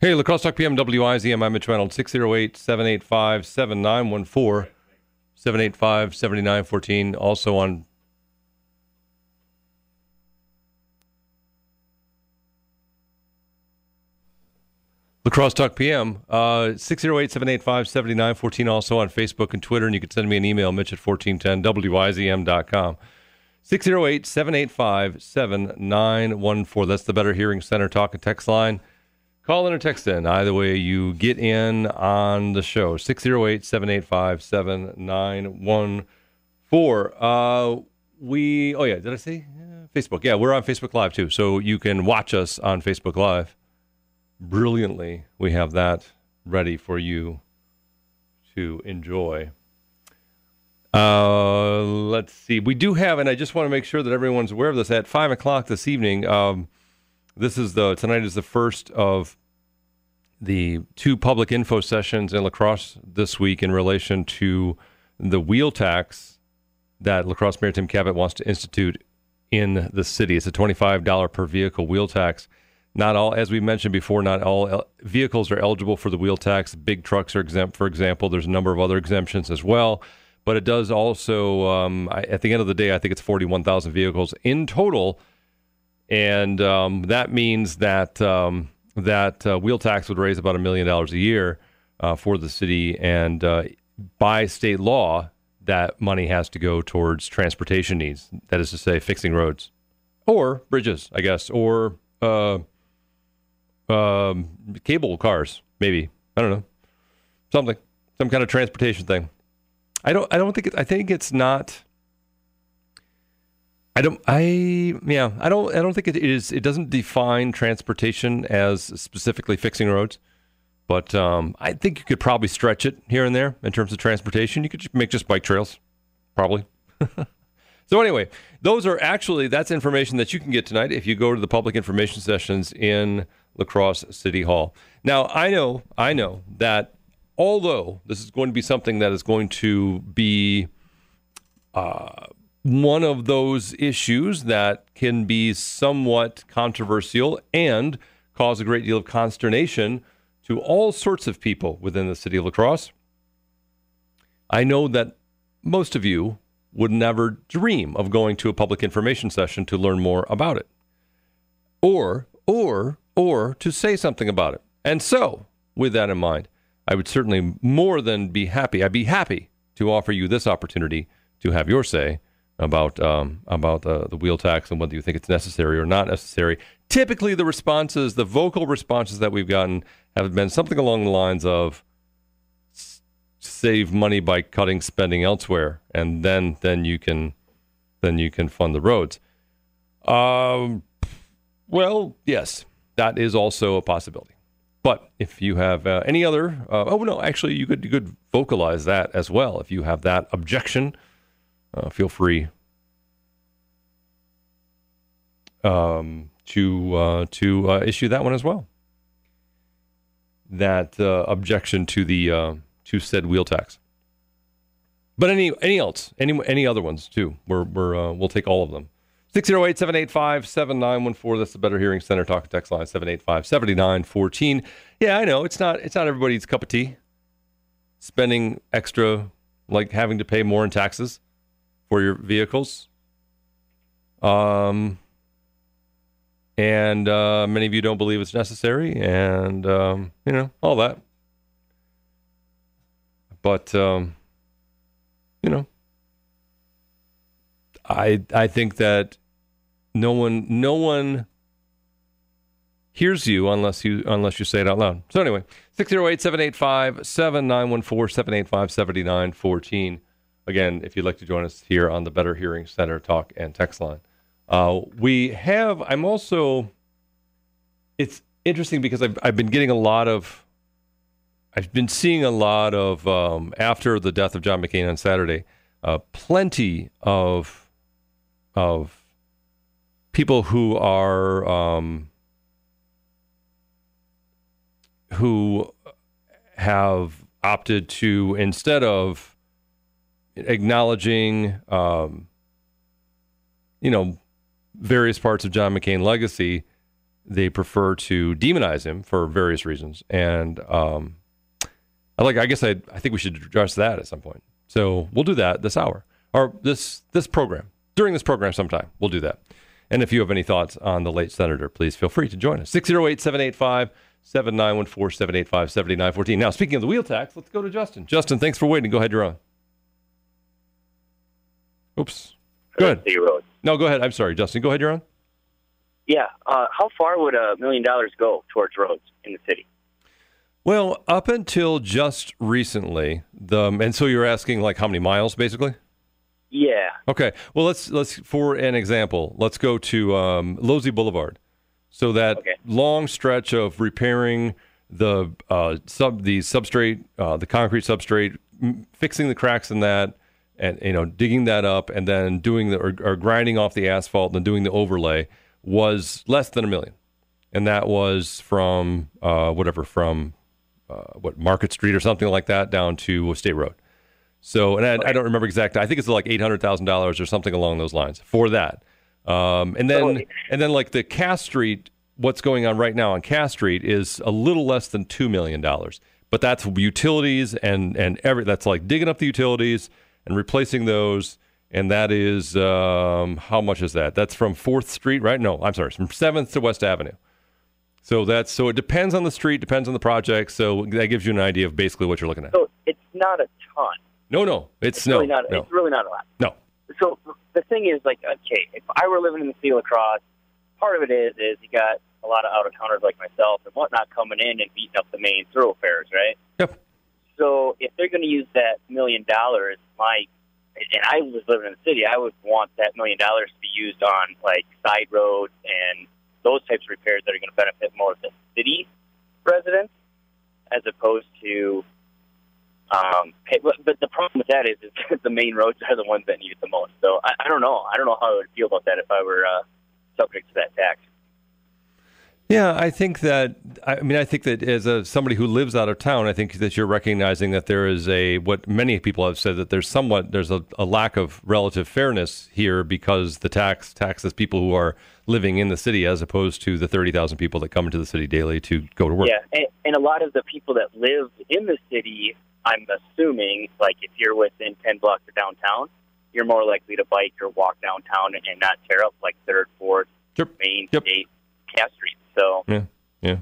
Hey, La Crosse Talk PM WIZM. I'm Mitch Reynolds, 608 785 7914, 785 7914. Also on La Crosse Talk PM, uh, 608 785 7914. Also on Facebook and Twitter. And you can send me an email, mitch at 1410 WIZM.com. 608 785 7914. That's the Better Hearing Center talk and text line. Call in or text in. Either way, you get in on the show. 608 785 7914. Uh, we, oh yeah, did I say Facebook? Yeah, we're on Facebook Live too. So you can watch us on Facebook Live. Brilliantly, we have that ready for you to enjoy. Uh, let's see. We do have, and I just want to make sure that everyone's aware of this. At five o'clock this evening, um, this is the tonight is the first of the two public info sessions in La Crosse this week in relation to the wheel tax that La Crosse Maritime Cabot wants to institute in the city. It's a $25 per vehicle wheel tax. Not all, as we mentioned before, not all el- vehicles are eligible for the wheel tax. Big trucks are exempt, for example. There's a number of other exemptions as well. But it does also, um, I, at the end of the day, I think it's 41,000 vehicles in total. And um, that means that. Um, that uh, wheel tax would raise about a million dollars a year uh, for the city, and uh, by state law, that money has to go towards transportation needs. That is to say, fixing roads or bridges, I guess, or uh, um, cable cars, maybe. I don't know, something, some kind of transportation thing. I don't. I don't think. It, I think it's not. I don't. I yeah. I don't. I don't think it is. It doesn't define transportation as specifically fixing roads, but um, I think you could probably stretch it here and there in terms of transportation. You could make just bike trails, probably. so anyway, those are actually that's information that you can get tonight if you go to the public information sessions in La Crosse City Hall. Now I know. I know that although this is going to be something that is going to be. Uh, one of those issues that can be somewhat controversial and cause a great deal of consternation to all sorts of people within the city of La Crosse. I know that most of you would never dream of going to a public information session to learn more about it or or or to say something about it. And so, with that in mind, I would certainly more than be happy. I'd be happy to offer you this opportunity to have your say about um, about the, the wheel tax and whether you think it's necessary or not necessary. Typically, the responses, the vocal responses that we've gotten, have been something along the lines of save money by cutting spending elsewhere, and then then you can then you can fund the roads. Um, well, yes, that is also a possibility. But if you have uh, any other, uh, oh no, actually, you could you could vocalize that as well. If you have that objection uh, feel free um, to uh, to uh, issue that one as well. That uh, objection to the uh, to said wheel tax. But any any else any any other ones too. We're we're uh, we'll take all of them. 608-785-7914. That's the Better Hearing Center talk text line 785-7914. Yeah, I know it's not it's not everybody's cup of tea. Spending extra like having to pay more in taxes for your vehicles. Um, and uh, many of you don't believe it's necessary, and um, you know all that. But um, you know, I I think that no one no one hears you unless you unless you say it out loud. So anyway, 608-785-7914, Again, if you'd like to join us here on the Better Hearing Center talk and text line. Uh, we have, I'm also, it's interesting because I've, I've been getting a lot of, I've been seeing a lot of, um, after the death of John McCain on Saturday, uh, plenty of, of people who are, um, who have opted to, instead of, acknowledging, um, you know, various parts of John McCain legacy, they prefer to demonize him for various reasons. And um, I like. I guess I I think we should address that at some point. So we'll do that this hour or this this program during this program sometime. We'll do that. And if you have any thoughts on the late senator, please feel free to join us. 608 785 7914 785 7914. Now, speaking of the wheel tax, let's go to Justin. Justin, thanks for waiting. Go ahead, you're on. Oops. Go ahead. No, go ahead. I'm sorry, Justin. Go ahead, you're on. Yeah. Uh, how far would a million dollars go towards roads in the city? Well, up until just recently, the and so you're asking like how many miles, basically. Yeah. Okay. Well, let's let's for an example, let's go to um, Losey Boulevard. So that Okay. long stretch of repairing the uh, sub the substrate, uh, the concrete substrate, m- fixing the cracks in that, and you know digging that up, and then doing the or, or grinding off the asphalt and then doing the overlay was less than a million, and that was from uh, whatever from uh, what Market Street or something like that down to State Road. So, and I, I don't remember exactly. I think it's like eight hundred thousand dollars or something along those lines for that. Um, and then, and then like the Cass Street, what's going on right now on Cass Street is a little less than two million dollars. But that's utilities and and every that's like digging up the utilities and replacing those. And that is um, how much is that? That's from Fourth Street, right? No, I'm sorry, from Seventh to West Avenue. So that's so it depends on the street, depends on the project. So that gives you an idea of basically what you're looking at. So it's not a ton. No, no, it's, It's no, really not. no, It's really not a lot. no. So the thing is, like, okay, if I were living in the city of La Crosse, part of it is is you got a lot of out of towners like myself and whatnot coming in and beating up the main thoroughfares, right? Yep. So if they're going to use that million dollars, my and I was living in the city, I would want that million dollars to be used on like side roads and those types of repairs that are going to benefit more of the city residents, as opposed to. Um, but the problem with that is, is the main roads are the ones that need it the most. So I, I don't know. I don't know how I would feel about that if I were uh, subject to that tax. Yeah, I think that. I mean, I think that as a somebody who lives out of town, I think that you're recognizing that there is a what many people have said that there's somewhat there's a, a lack of relative fairness here because the tax taxes people who are living in the city as opposed to the thirty thousand people that come into the city daily to go to work. Yeah, and, and a lot of the people that live in the city, I'm assuming, like if you're within 10 blocks of downtown, you're more likely to bike or walk downtown and not tear up like Third, Fourth, Yep. Main Yep. State, Cass Street. So Yeah, yeah.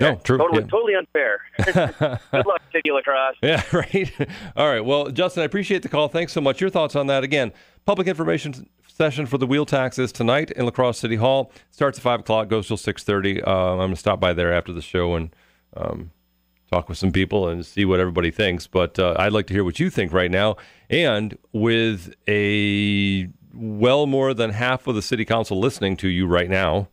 No, true. totally, yeah. totally unfair. Good luck, City La Crosse. Yeah, right. All right. Well, Justin, I appreciate the call. Thanks so much. Your thoughts on that? Again, public information session for the wheel taxes tonight in La Crosse City Hall. Starts at five o'clock, goes till six thirty. Uh, I'm going to stop by there after the show and um, talk with some people and see what everybody thinks. But uh, I'd like to hear what you think right now. And with a well more than half of the city council listening to you right now,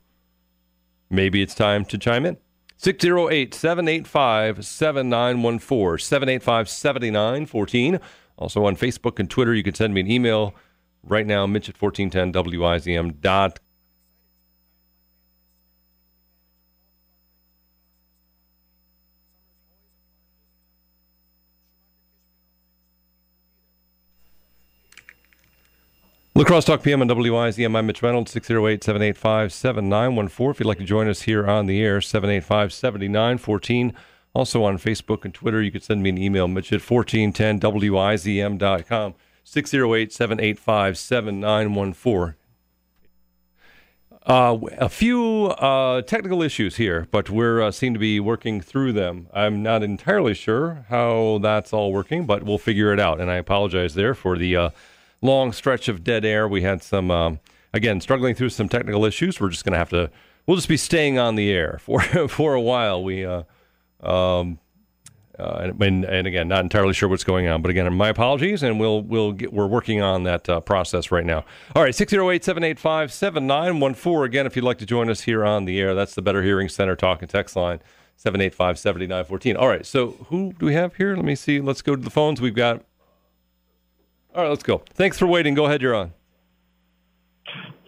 maybe it's time to chime in. 608 785 7914 785 7914. Also on Facebook and Twitter, you can send me an email right now, Mitch at 1410 Lacrosse Talk PM on WIZM. I'm Mitch Reynolds, 608 785 7914. If you'd like to join us here on the air, 785 7914. Also on Facebook and Twitter, you can send me an email, Mitch at 1410WIZM.com, 608 785 7914. Uh, a few uh, technical issues here, but we're uh, seem to be working through them. I'm not entirely sure how that's all working, but we'll figure it out. And I apologize there for the uh, long stretch of dead air. We had some, um, again, struggling through some technical issues. We're just going to have to, we'll just be staying on the air for for a while. We, uh, um, uh, and, and again, not entirely sure what's going on, but again, my apologies, and we'll we'll get we're working on that uh, process right now. All right, 608-785-7914. Again, if you'd like to join us here on the air, that's the Better Hearing Center talk and text line 785-7914. All right, so who do we have here? Let me see. Let's go to the phones. We've got. All right, let's go. Thanks for waiting. Go ahead. You're on.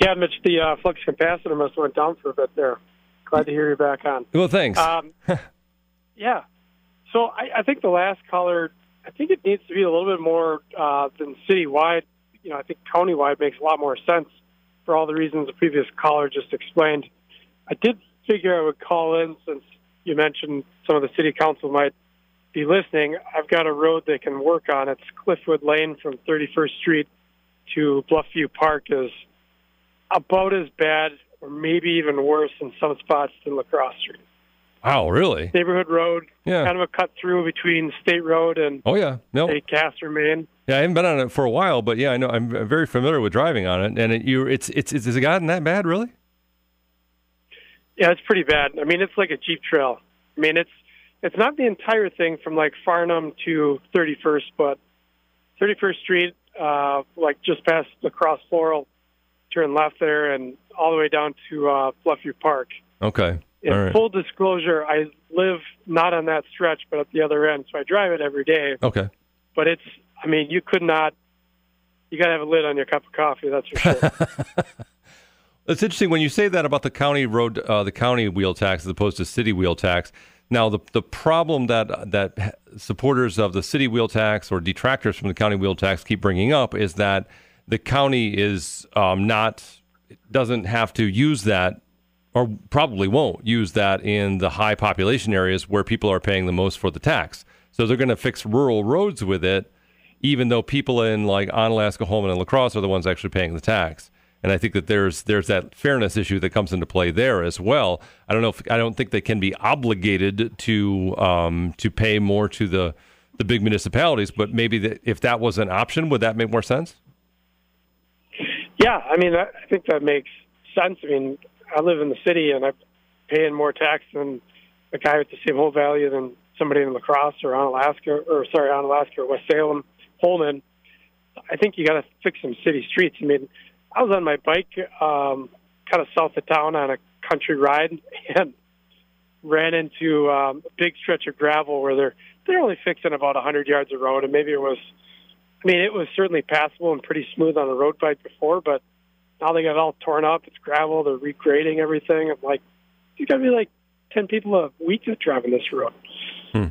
Yeah, Mitch, the uh, flux capacitor must have went down for a bit there. Glad to hear you back on. Well, thanks. Um, yeah. So I, I think the last caller, I think it needs to be a little bit more uh, than citywide. You know, I think countywide makes a lot more sense for all the reasons the previous caller just explained. I did figure I would call in since you mentioned some of the city council might be listening. I've got a road they can work on. It's Cliffwood Lane from 31st Street to Bluffview Park is about as bad or maybe even worse in some spots than La Crosse Street. Wow, really? Neighborhood road, Yeah. kind of a cut through between State Road and Oh yeah. No. State Castor, Maine. Yeah, I haven't been on it for a while, but yeah, I know I'm very familiar with driving on it. And it, you, it's it's it's has it gotten that bad, really? Yeah, it's pretty bad. I mean, it's like a Jeep trail. I mean, it's it's not the entire thing from like Farnam to 31st, but 31st Street, uh, like just past La Crosse Floral, turn left there, and all the way down to uh, Bluffview Park. Okay. In right. full disclosure, I live not on that stretch, but at the other end, so I drive it every day. Okay. But it's, I mean, you could not. You got to have a lid on your cup of coffee. That's for sure. It's interesting when you say that about the county road, uh, the county wheel tax as opposed to city wheel tax. Now, the the problem that that supporters of the city wheel tax or detractors from the county wheel tax keep bringing up is that the county is um, not doesn't have to use that or probably won't use that in the high population areas where people are paying the most for the tax. So they're going to fix rural roads with it, even though people in like Onalaska, Holmen, and La Crosse are the ones actually paying the tax. And I think that there's there's that fairness issue that comes into play there as well. I don't know if I don't think they can be obligated to um, to pay more to the the big municipalities, but maybe that if that was an option, would that make more sense? Yeah, I mean, I think that makes sense. I mean, I live in the city and I'm paying more tax than a guy with the same whole value than somebody in La Crosse or Onalaska, or sorry, Onalaska or West Salem, Holmen. I think you got to fix some city streets. I mean, I was on my bike, um, kind of south of town on a country ride and ran into um, a big stretch of gravel where they're they're only fixing about a 100 yards of road, and maybe it was I mean, it was certainly passable and pretty smooth on a road bike before, but now they got it all torn up. It's gravel. They're regrading everything. I'm like, you got to be like ten people a week that driving this road. Hmm.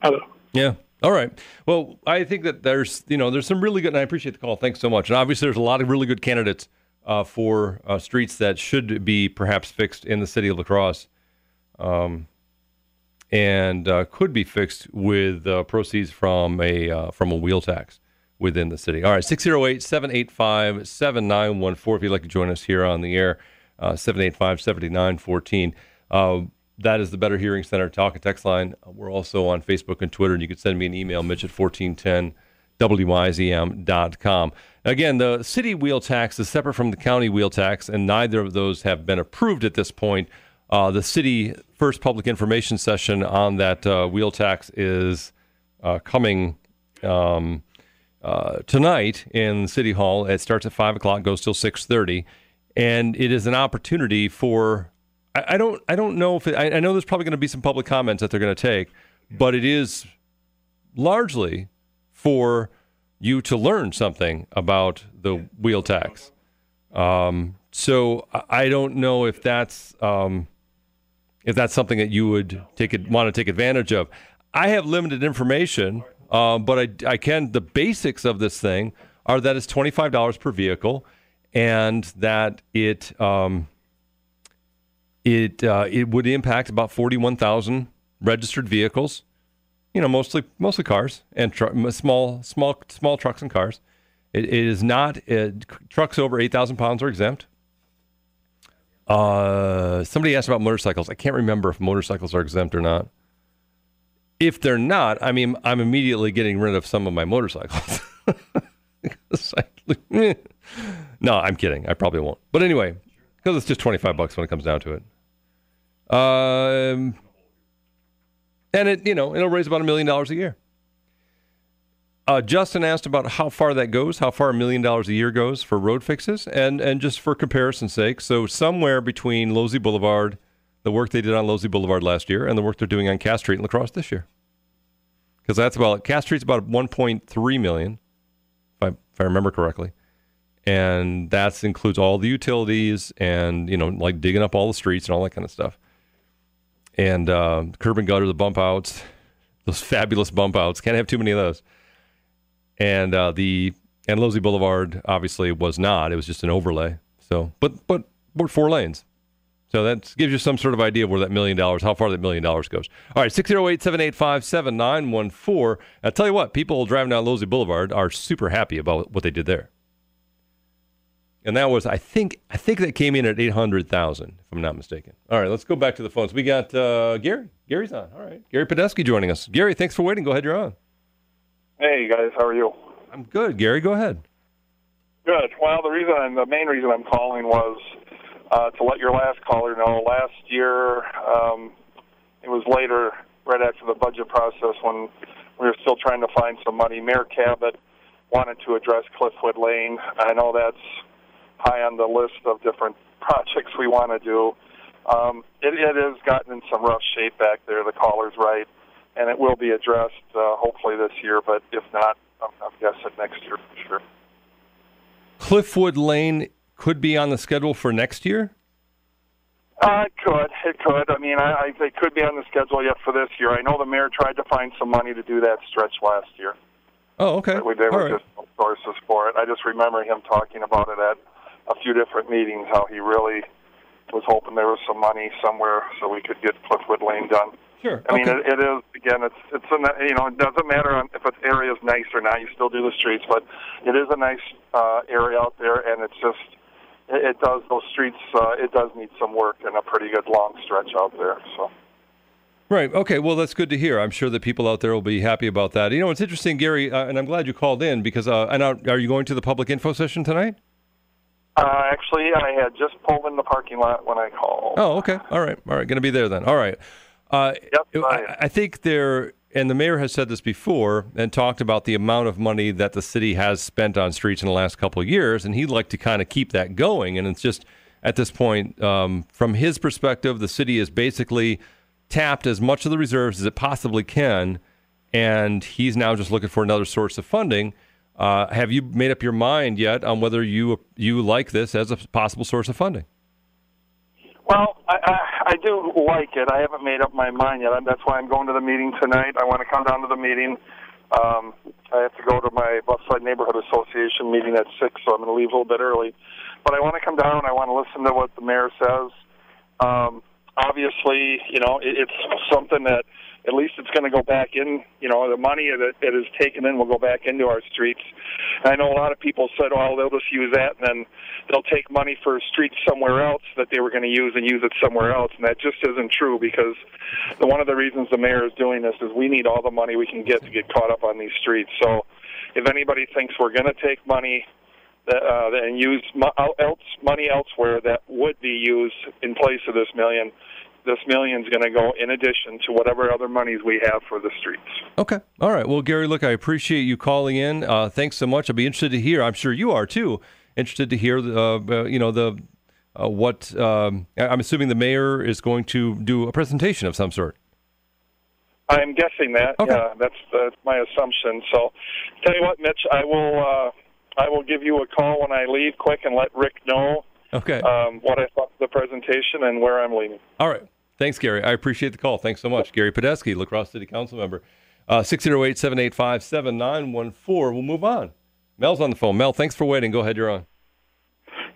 I don't know. Yeah. All right. Well, I think that there's you know there's some really good, and I appreciate the call. Thanks so much. And obviously, there's a lot of really good candidates uh, for uh, streets that should be perhaps fixed in the city of La Crosse, um, and uh, could be fixed with uh, proceeds from a uh, from a wheel tax within the city. All right, 608-785-7914 if you'd like to join us here on the air, uh, 785-7914. That is the Better Hearing Center talk and text line. We're also on Facebook and Twitter, and you can send me an email, mitch at 1410 WIZM.com. Again, the city wheel tax is separate from the county wheel tax, and neither of those have been approved at this point. Uh, the city first public information session on that uh, wheel tax is uh, coming um, uh, tonight in City Hall. It starts at five o'clock, goes till six thirty, and it is an opportunity for. I, I don't. I don't know if it, I, I know there's probably going to be some public comments that they're going to take, but it is largely for you to learn something about the wheel tax. Um, so I- don't know if that's um, if that's something that you would take it, want to take advantage of. I have limited information, um, but I, I can. The basics of this thing are that it's twenty five dollars per vehicle, and that it um, it uh, it would impact about forty one thousand registered vehicles. You know, mostly mostly cars and tr- small small small trucks and cars. It, it is not uh, trucks over eight thousand pounds are exempt. Uh, somebody asked about motorcycles. I can't remember if motorcycles are exempt or not. If they're not, I mean, I'm immediately getting rid of some of my motorcycles. No, I'm kidding. I probably won't. But anyway, because it's just 25 bucks when it comes down to it. Um, and it, you know, it'll raise about a million dollars a year. Uh, Justin asked about how far that goes, how far a million dollars a year goes for road fixes, and and just for comparison's sake, so somewhere between Losey Boulevard, the work they did on Losey Boulevard last year, and the work they're doing on Cass Street and La Crosse this year, because that's about Cass Street's about 1.3 million, if I, if I remember correctly, and that includes all the utilities and you know like digging up all the streets and all that kind of stuff, and uh, curb and gutter, the bump outs, those fabulous bump outs. Can't have too many of those and uh, the and Losey Boulevard obviously was not. It was just an overlay. So, but but but four lanes, So that gives you some sort of idea of where that million dollars, how far that million dollars goes. All right, 608 785 7914. I'll tell you what, people driving down Losey Boulevard are super happy about what they did there. And that was, I think, I think that came in at 800,000, if I'm not mistaken. All right, let's go back to the phones. We got uh, Gary. Gary's on. All right. Gary Padesky joining us. Gary, thanks for waiting. Go ahead, you're on. Hey, guys, how are you? I'm good. Gary, go ahead. Good. Well, the reason, the main reason I'm calling was uh, to let your last caller know. Last year, um, it was later, right after the budget process, when we were still trying to find some money. Mayor Kabat wanted to address Cliffwood Lane. I know that's high on the list of different projects we want to do. Um, it, it has gotten in some rough shape back there. The caller's right, and it will be addressed uh, hopefully this year. But if not, I'm, I'm guessing next year for sure. Cliffwood Lane could be on the schedule for next year? Uh, it could. It could. I mean, I, I, it could be on the schedule yet for this year. I know the mayor tried to find some money to do that stretch last year. Oh, okay. We, there All were right. just sources for it. I just remember him talking about it at a few different meetings, how he really was hoping there was some money somewhere so we could get Cliffwood Lane done. Sure. I mean, okay. it, it is again. It's it's a you know it doesn't matter if its area is nice or not. You still do the streets, but it is a nice uh, area out there, and it's just it, it does those streets. Uh, it does need some work and a pretty good long stretch out there. So Right. Okay. Well, that's good to hear. I'm sure that people out there will be happy about that. You know, it's interesting, Gary, uh, and I'm glad you called in because. Uh, and are, are you going to the public info session tonight? Uh, actually, I had just pulled in the parking lot when I called. Oh, okay. All right. All right. Going to be there then. All right. Uh, Yep, I. I, I think there, and the mayor has said this before and talked about the amount of money that the city has spent on streets in the last couple of years, and he'd like to kind of keep that going. And it's just at this point, um, from his perspective, the city has basically tapped as much of the reserves as it possibly can, and he's now just looking for another source of funding. Uh, have you made up your mind yet on whether you you like this as a possible source of funding? Well, I, I, I do like it. I haven't made up my mind yet. That's why I'm going to the meeting tonight. I want to come down to the meeting. Um, I have to go to my Bluffside Neighborhood Association meeting at six, so I'm going to leave a little bit early. But I want to come down. I want to listen to what the mayor says. Um, obviously, you know, it, it's something that at least it's going to go back in. You know, the money that it is taken in will go back into our streets. And I know a lot of people said, "Oh, they'll just use that, and then they'll take money for streets somewhere else that they were going to use and use it somewhere else." And that just isn't true because the, one of the reasons the mayor is doing this is we need all the money we can get to get caught up on these streets. So, if anybody thinks we're going to take money uh, and use mo- else money elsewhere that would be used in place of this million, this million is going to go in addition to whatever other monies we have for the streets. Okay. All right. Well, Gary, look, I appreciate you calling in. Uh, thanks so much. I'll be interested to hear. I'm sure you are too. Interested to hear, uh, uh, you know, the uh, what um, I'm assuming the mayor is going to do a presentation of some sort. I'm guessing that. Okay. Yeah, that's that's my assumption. So, tell you what, Mitch, I will uh, I will give you a call when I leave, quick, and let Rick know Okay. um, what I thought of the presentation and where I'm leaving. All right. Thanks, Gary. I appreciate the call. Thanks so much. Gary Padesky, La Crosse City Council member. Uh, 608 785 7914. We'll move on. Mel's on the phone. Mel, thanks for waiting. Go ahead. You're on.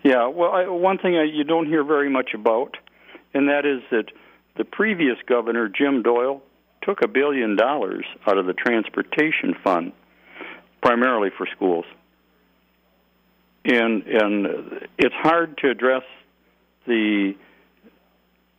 Yeah, well, I, one thing I, you don't hear very much about, and that is that the previous governor, Jim Doyle, took a billion dollars out of the transportation fund, primarily for schools. And and it's hard to address the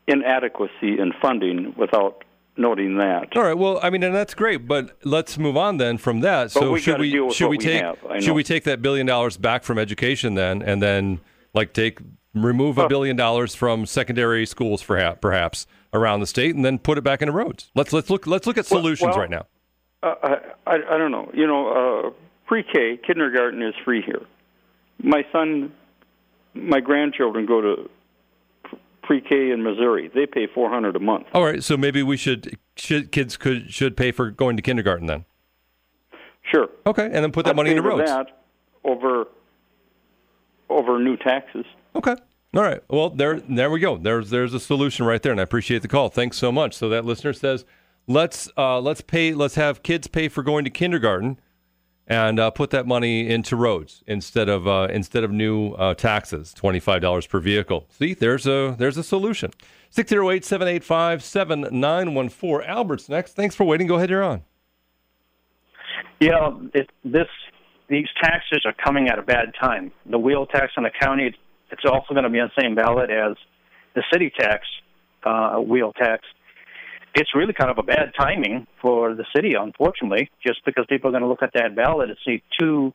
inadequacy in funding without noting that. All right. Well, I mean, and that's great, but let's move on then from that. But so we should we should we take should we take that billion dollars back from education then, and then like take remove a billion dollars from secondary schools perhaps perhaps around the state, and then put it back into roads? Let's let's look let's look at solutions well- right now. Uh, I, I I don't know. You know, uh, pre-K kindergarten is free here. My son, my grandchildren go to pre-K in Missouri. They pay four hundred a month. All right. So maybe we should should kids could should pay for going to kindergarten then. Sure. Okay, and then put that I'd money into roads. That over over new taxes. Okay. All right. Well, there there we go. There's there's a solution right there, and I appreciate the call. Thanks so much. So that listener says, let's uh, let's pay let's have kids pay for going to kindergarten, and uh, put that money into roads instead of uh, instead of new uh, taxes, twenty five dollars per vehicle. See, there's a there's a solution. 608-785-7914. Albert's next. Thanks for waiting. Go ahead, you're on. Know, it, this these taxes are coming at a bad time. The wheel tax on the county, it's also going to be on the same ballot as the city tax, uh, wheel tax. It's really kind of a bad timing for the city, unfortunately, just because people are going to look at that ballot and see two,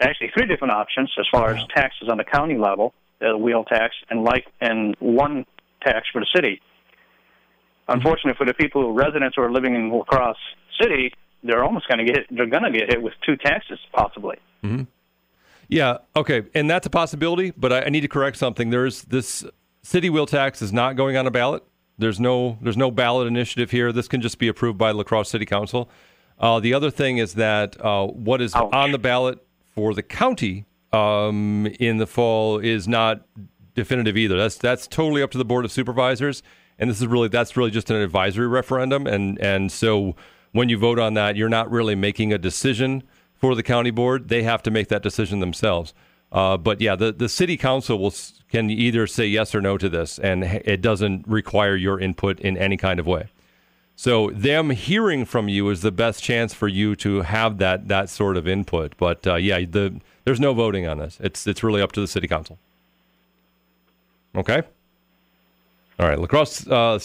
actually three different options as far as taxes on the county level, the wheel tax, and like and one tax for the city. Unfortunately, for the people, residents who are living in La Crosse City, they're almost going to get they're going to get hit with two taxes possibly. Mm-hmm. Yeah. Okay. And that's a possibility, but I, I, need to correct something. There's this city wheel tax is not going on a ballot. There's no there's no ballot initiative here. This can just be approved by La Crosse City Council. Uh, the other thing is that uh, what is Ouch. on the ballot for the county um, in the fall is not definitive either. That's that's totally up to the board of supervisors, and this is really that's really just an advisory referendum, and and so when you vote on that, you're not really making a decision for the county board. They have to make that decision themselves. Uh, but yeah, the, the city council will can either say yes or no to this, and it doesn't require your input in any kind of way. So them hearing from you is the best chance for you to have that that sort of input. But uh, yeah, the there's no voting on this. It's it's really up to the city council. Okay. All right, La Crosse uh,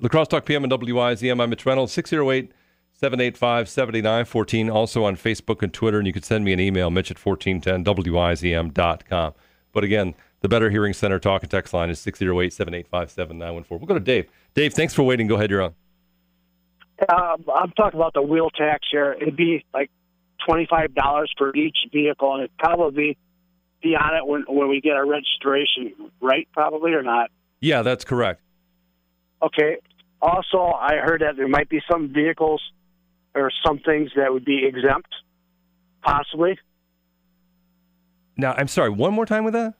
La Crosse Talk PM and WIZM. I'm Mitch Reynolds, 608 785 7914. Also on Facebook and Twitter. And you can send me an email, mitch at 1410wizm.com. But again, the Better Hearing Center talk and text line is 608 785 7914. We'll go to Dave. Dave, thanks for waiting. Go ahead, you're on. Uh, I'm talking about the wheel tax here. It'd be like $25 for each vehicle, and it'd probably be on it when, when we get our registration, right? Probably or not? Yeah, that's correct. Okay. Also, I heard that there might be some vehicles or some things that would be exempt, possibly. Now, I'm sorry. One more time with that.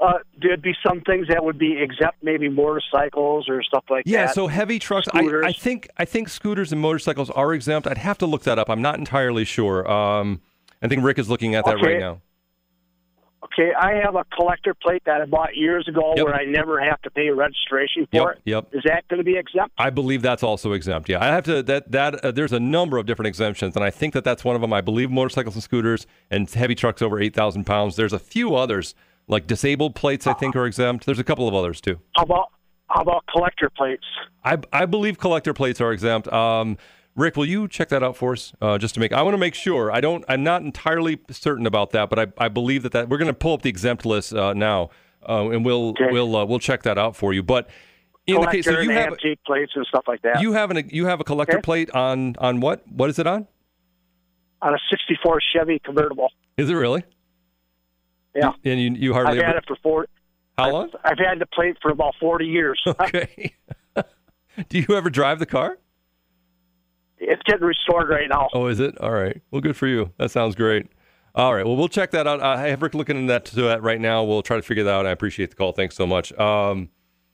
Uh, there'd be some things that would be exempt, maybe motorcycles or stuff like yeah, that. Yeah, so heavy trucks. I, I, think I think scooters and motorcycles are exempt. I'd have to look that up. I'm not entirely sure. Um, I think Rick is looking at that okay. right now. Okay, I have a collector plate that I bought years ago yep. where I never have to pay registration for yep, it. Yep. Is that going to be exempt? I believe that's also exempt. Yeah, I have to. That that uh, there's a number of different exemptions, and I think that that's one of them. I believe motorcycles and scooters and heavy trucks over eight thousand pounds. There's a few others like disabled plates. I think are exempt. There's a couple of others too. How about how about collector plates? I I believe collector plates are exempt. Um, Rick, will you check that out for us, uh, just to make? I want to make sure. I don't. I'm not entirely certain about that, but I, I believe that that we're going to pull up the exempt list uh, now, uh, and we'll okay. we'll uh, we'll check that out for you. But in collector the case, so you have antique plates and stuff like that. You have an you have a collector okay. plate on on what? What is it on? On a '64 Chevy convertible. Is it really? Yeah. And you you hardly I've ever... had it for four. How long? I've, I've had the plate for about 40 years. Okay. Do you ever drive the car? It's getting restored right now. Oh, is it? All right. Well, good for you. That sounds great. All right. Well, we'll check that out. I have Rick looking into that, to that right now. We'll try to figure that out. I appreciate the call. Thanks so much. Um,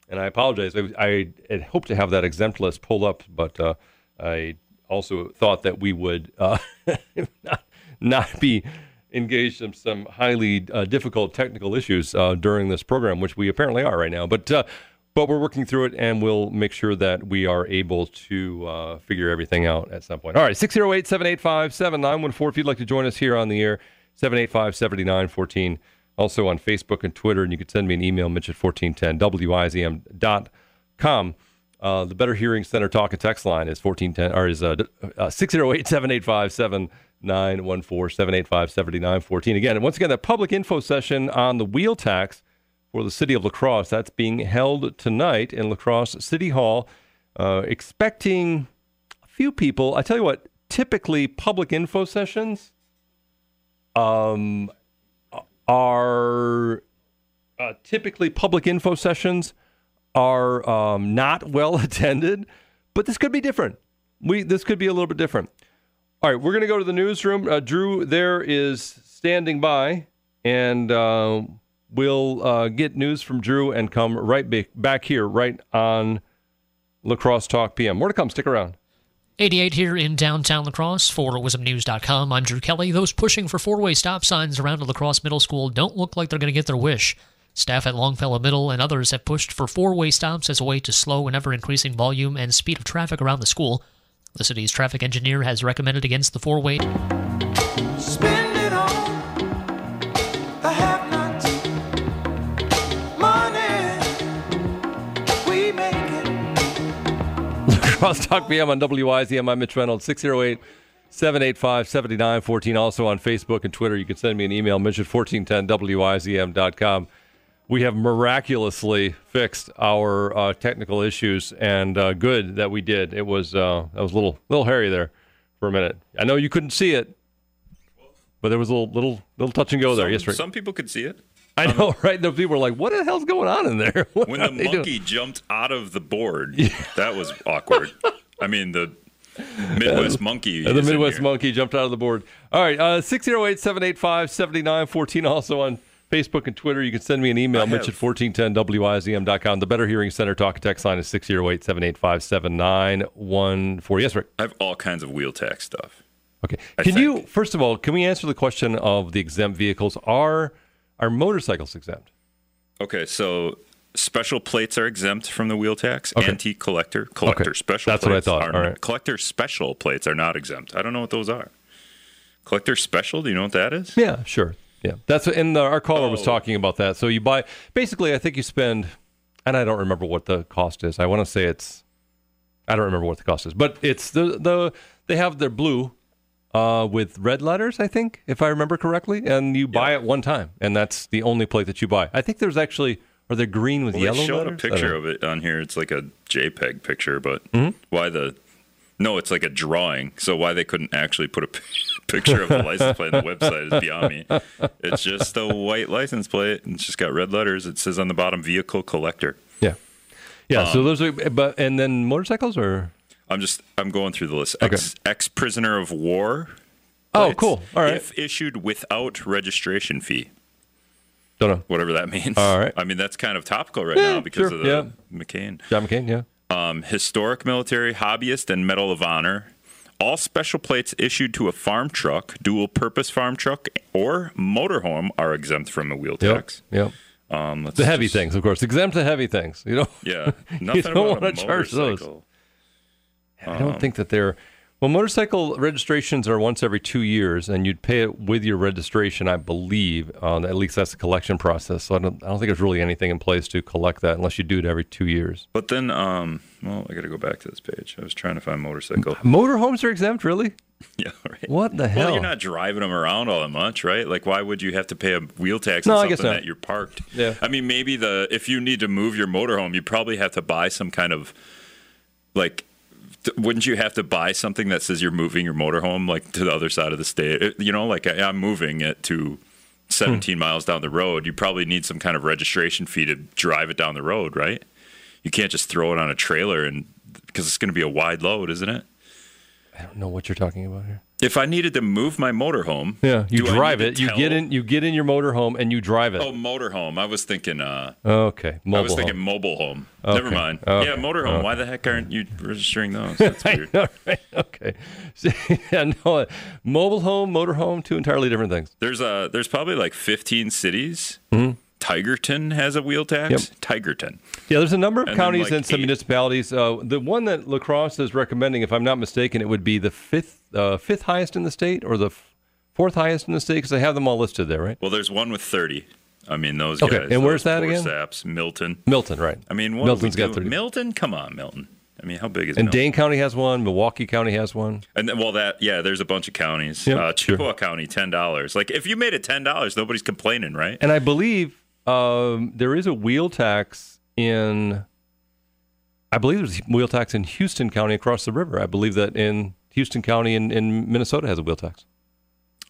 and I apologize. I, I, had hoped to have that exempt list pulled up, but uh, I also thought that we would uh, not, not be engaged in some highly uh, difficult technical issues uh, during this program, which we apparently are right now. But uh, but we're working through it and we'll make sure that we are able to uh, figure everything out at some point. All right, 608 785 7914. If you'd like to join us here on the air, 785 7914. Also on Facebook and Twitter, and you can send me an email, mitch at 1410wizm.com. Uh, the Better Hearing Center talk and text line is 1410 or is uh, uh, 608 785 7914 785 7914. Again, and once again, that public info session on the wheel tax for the city of La Crosse. That's being held tonight in La Crosse City Hall. Uh, expecting a few people. I tell you what, typically public info sessions um, are uh, typically public info sessions are um, not well attended, but this could be different. We this could be a little bit different. All right, we're going to go to the newsroom. Uh, Drew there is standing by, and uh, we'll uh, get news from Drew and come right back here, right on La Crosse Talk PM. More to come. Stick around. 88 here in downtown La Crosse for WIZMNews.com. I'm Drew Kelly. Those pushing for four way stop signs around La Crosse Middle School don't look like they're going to get their wish. Staff at Longfellow Middle and others have pushed for four way stops as a way to slow an ever increasing volume and speed of traffic around the school. The city's traffic engineer has recommended against the four way. Crosstalk PM on WIZM. I'm Mitch Reynolds, 608 785 7914. Also on Facebook and Twitter. You can send me an email, mitch at 1410WIZM.com. We have miraculously fixed our uh, technical issues, and uh, good that we did. It was uh, that was a little little hairy there for a minute. I know you couldn't see it, but there was a little little, little touch and go there. Some, yes, right. some people could see it. I know, right? The people were like, "What the hell's going on in there?" What When the they doing?" monkey jumped out of the board, that was awkward. I mean, the Midwest monkey. And the Midwest. Monkey jumped out of the board. All right, uh, 608 785 7914. Also on Facebook and Twitter. You can send me an email, I Mitch at have- 1410WIZM.com. The Better Hearing Center talk and text line is 608 785 7914. Yes, Rick. I have all kinds of wheel tax stuff. Okay. Can you, first of all, can we answer the question of the exempt vehicles? Are, are motorcycles exempt? Okay, so special plates are exempt from the wheel tax. Okay. Antique collector, collector Okay. special. That's what I thought. All right. Collector special plates are not exempt. I don't know what those are. Collector special. Do you know what that is? Yeah, sure. Yeah, that's and the, our caller was Oh. talking about that. So you buy basically, I think you spend, and I don't remember what the cost is. I want to say it's, I don't remember what the cost is, but it's the the they have their blue, uh, with red letters. I think if I remember correctly, and you buy it one time, and that's the only plate that you buy. I think there's actually are they green with Well, yellow they showed letters? a picture of it on here. It's like a JPEG picture, but Mm-hmm. why the? No, it's like a drawing. So why they couldn't actually put a p- picture of the license plate on the website is beyond me. It's just a white license plate, and it's just got red letters. It says on the bottom, "Vehicle Collector." Yeah, yeah. Um, so those are, but and then motorcycles or I'm just I'm going through the list. Ex, ex prisoner of war. oh, cool. All right, If issued without registration fee, don't know. whatever that means. All right. I mean that's kind of topical right Yeah, now because sure, of the yeah. McCain. John McCain. Yeah. um, historic military, hobbyist, and Medal of Honor. All special plates issued to a farm truck, dual purpose farm truck, or motorhome are exempt from a wheel tax. Yep. Um, let's The heavy just- things, of course. Exempt the heavy things. You know. Yeah. Nothing don't about wanna a charge those. I don't think that they're. Well, motorcycle registrations are once every two years, and you'd pay it with your registration, I believe. Uh, at least that's the collection process. So I don't, I don't think there's really anything in place to collect that unless you do it every two years. But then, um, well, I got to go back to this page. I was trying to find motorcycle. Motorhomes are exempt, really? Yeah, right. What the hell? Well, you're not driving them around all that much, right? Like, why would you have to pay a wheel tax No, on I guess something not. that you're parked? Yeah. I mean, maybe the if you need to move your motorhome, you probably have to buy some kind of like. Wouldn't you have to buy something that says you're moving your motorhome like to the other side of the state? You know, like I- I'm moving it to 17 hmm. miles down the road. You probably need some kind of registration fee to drive it down the road, right? You can't just throw it on a trailer and because it's going to be a wide load, isn't it? I don't know what you're talking about here. If I needed to move my motorhome, Yeah, you drive it. You get in. You get in your motorhome and you drive it. Oh, motorhome. I was thinking. Uh, okay, mobile I was thinking home. mobile home. Okay. Never mind. Okay. Yeah, motorhome. Okay. Why the heck aren't you registering those? That's weird. know, right? Okay. yeah, no, mobile home, motorhome, two entirely different things. There's uh there's probably like 15 cities. Mhm. Tigerton has a wheel tax. Yep. Tigerton. Yeah, there's a number of And counties like, and some eight- municipalities. Uh, the one that La Crosse is recommending, if I'm not mistaken, it would be the fifth uh, fifth highest in the state or the f- fourth highest in the state because they have them all listed there, right? Well, there's one with 30. I mean, those Okay, guys. and where's that again? Saps, Milton. Milton, right? I mean, what Milton's got 30. Milton? Come on, Milton. I mean, how big is it? And Milton? Dane County has one. Milwaukee County has one. And then, well, that yeah, there's a bunch of counties. Yep, uh, sure. Chippewa County, ten dollars. Like if you made it ten dollars, nobody's complaining, right? And I believe um, there is a wheel tax in. I believe there's a wheel tax in Houston County across the river. I believe that in Houston County in, in Minnesota has a wheel tax.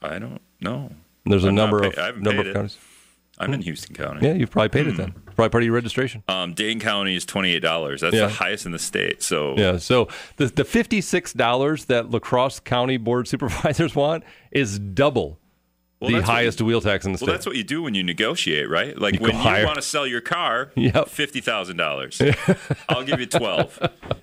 I don't know. And there's a I'm number pay- of number of it. counties. I'm in Houston County. Yeah, you've probably paid it then. Probably part of your registration. Um, Dane County is twenty eight dollars. That's Yeah. the highest in the state. So Yeah. So the the fifty six dollars that La Crosse County Board Supervisors want is double Well, the highest wheel tax in the Well, that's what you do when you negotiate, right? Like You when you higher. want to sell your car, Yep. fifty thousand dollars. I'll give you twelve,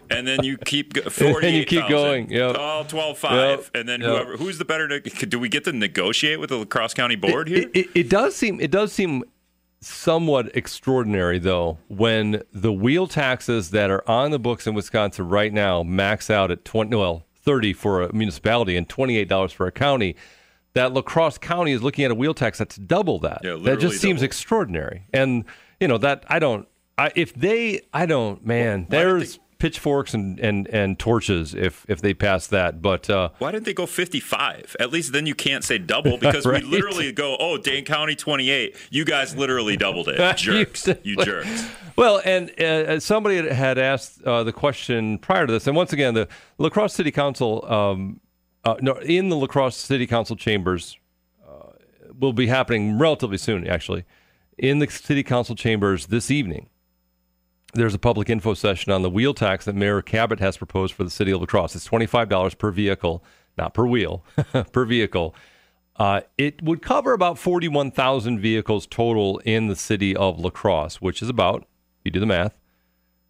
and then you keep go- And you keep going, yep. Oh, 12 5. Yep. and then Yep. whoever who's the better? Do we get to negotiate with the La Crosse County board here? It, it, it does seem it does seem somewhat extraordinary though when the wheel taxes that are on the books in Wisconsin right now max out at 20 well 30 for a municipality and $28 for a county that La Crosse County is looking at a wheel tax that's double that. Yeah, that just seems double. extraordinary. And you know that I don't I if they I don't man did there's pitchforks and, and, and torches if if they pass that but uh Why didn't they go 55? At least then you can't say double because Right. we literally go, oh, Dane County 28. You guys literally doubled it. Jerks. you jerks. Well, and uh, somebody had asked uh, the question prior to this, and once again, the La Crosse City Council, um, uh, no, in the La Crosse City Council chambers, uh, will be happening relatively soon. Actually, in the City Council chambers this evening, there's a public info session on the wheel tax that Mayor Kabat has proposed for the city of La Crosse. It's twenty five dollars per vehicle, not per wheel, per vehicle. Uh, it would cover about 41,000 vehicles total in the city of La Crosse, which is about, if you do the math,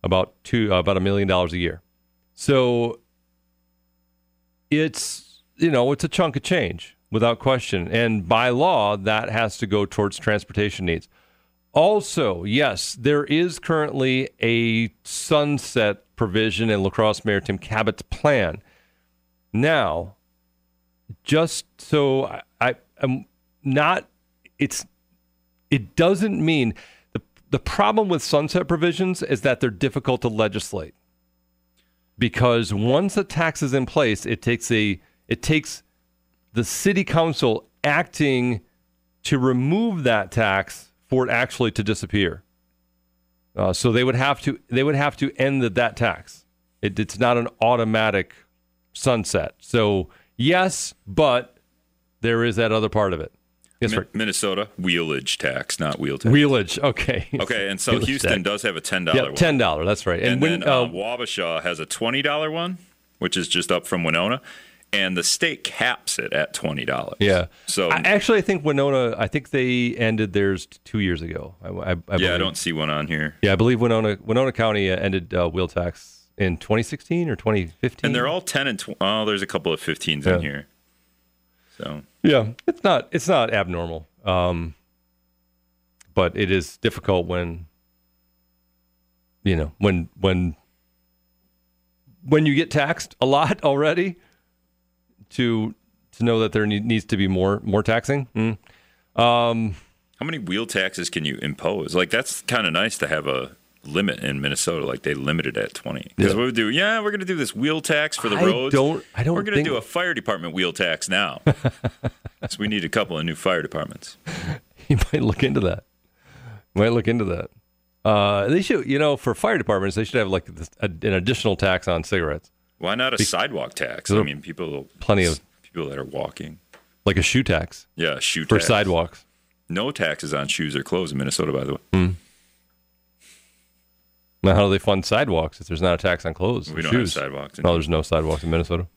about two, uh, about a million dollars a year. So it's, you know, it's a chunk of change without question. And by law, that has to go towards transportation needs. Also, yes, there is currently a sunset provision in La Crosse Mayor Tim Kabat's plan. Now, just so I, am not it's it doesn't mean the the problem with sunset provisions is that they're difficult to legislate because once a tax is in place it takes a it takes the city council acting to remove that tax for it actually to disappear. Uh, so they would have to they would have to end the, that tax. It, it's not an automatic sunset. So yes but there is that other part of it yes Mi- Minnesota, wheelage tax, not wheel tax. wheelage okay Okay, and so Wheelage Houston tax. does have a $10 yeah one. ten dollar that's right And, and, when then uh, uh, Wabasha has a $20 one, which is just up from Winona. And the state caps it at $20. yeah So, I, actually I think Winona I think they ended theirs two years ago I, I, I yeah, believe. I don't see one on here. yeah I believe Winona Winona County uh, ended uh, wheel tax in 2016 or 2015 And they're all 10 and 20. Oh, there's a couple of 15s Yeah. in here. So, Yeah, it's not it's not abnormal, um, but it is difficult when you know when when when you get taxed a lot already to to know that there need, needs to be more more taxing. Mm. Um, how many wheel taxes can you impose? Like, that's kind of nice to have a limit in Minnesota. Like, they limited it at 20. Because Yeah. we do, yeah, we're going to do this wheel tax for the I roads. don't- I don't We're going to think- do a fire department wheel tax now. so we need a couple of new fire departments. you might look into that. You might look into that. Uh, they should, you know, for fire departments, they should have like this, a, an additional tax on cigarettes, Why not a sidewalk tax? I mean, people, plenty of- people that are walking. like a shoe tax Yeah, shoe for tax. sidewalks. No taxes on shoes or clothes in Minnesota, by the way. Now, how do they fund sidewalks if there's not a tax on clothes? We don't have sidewalks in No, there's no sidewalks in Minnesota.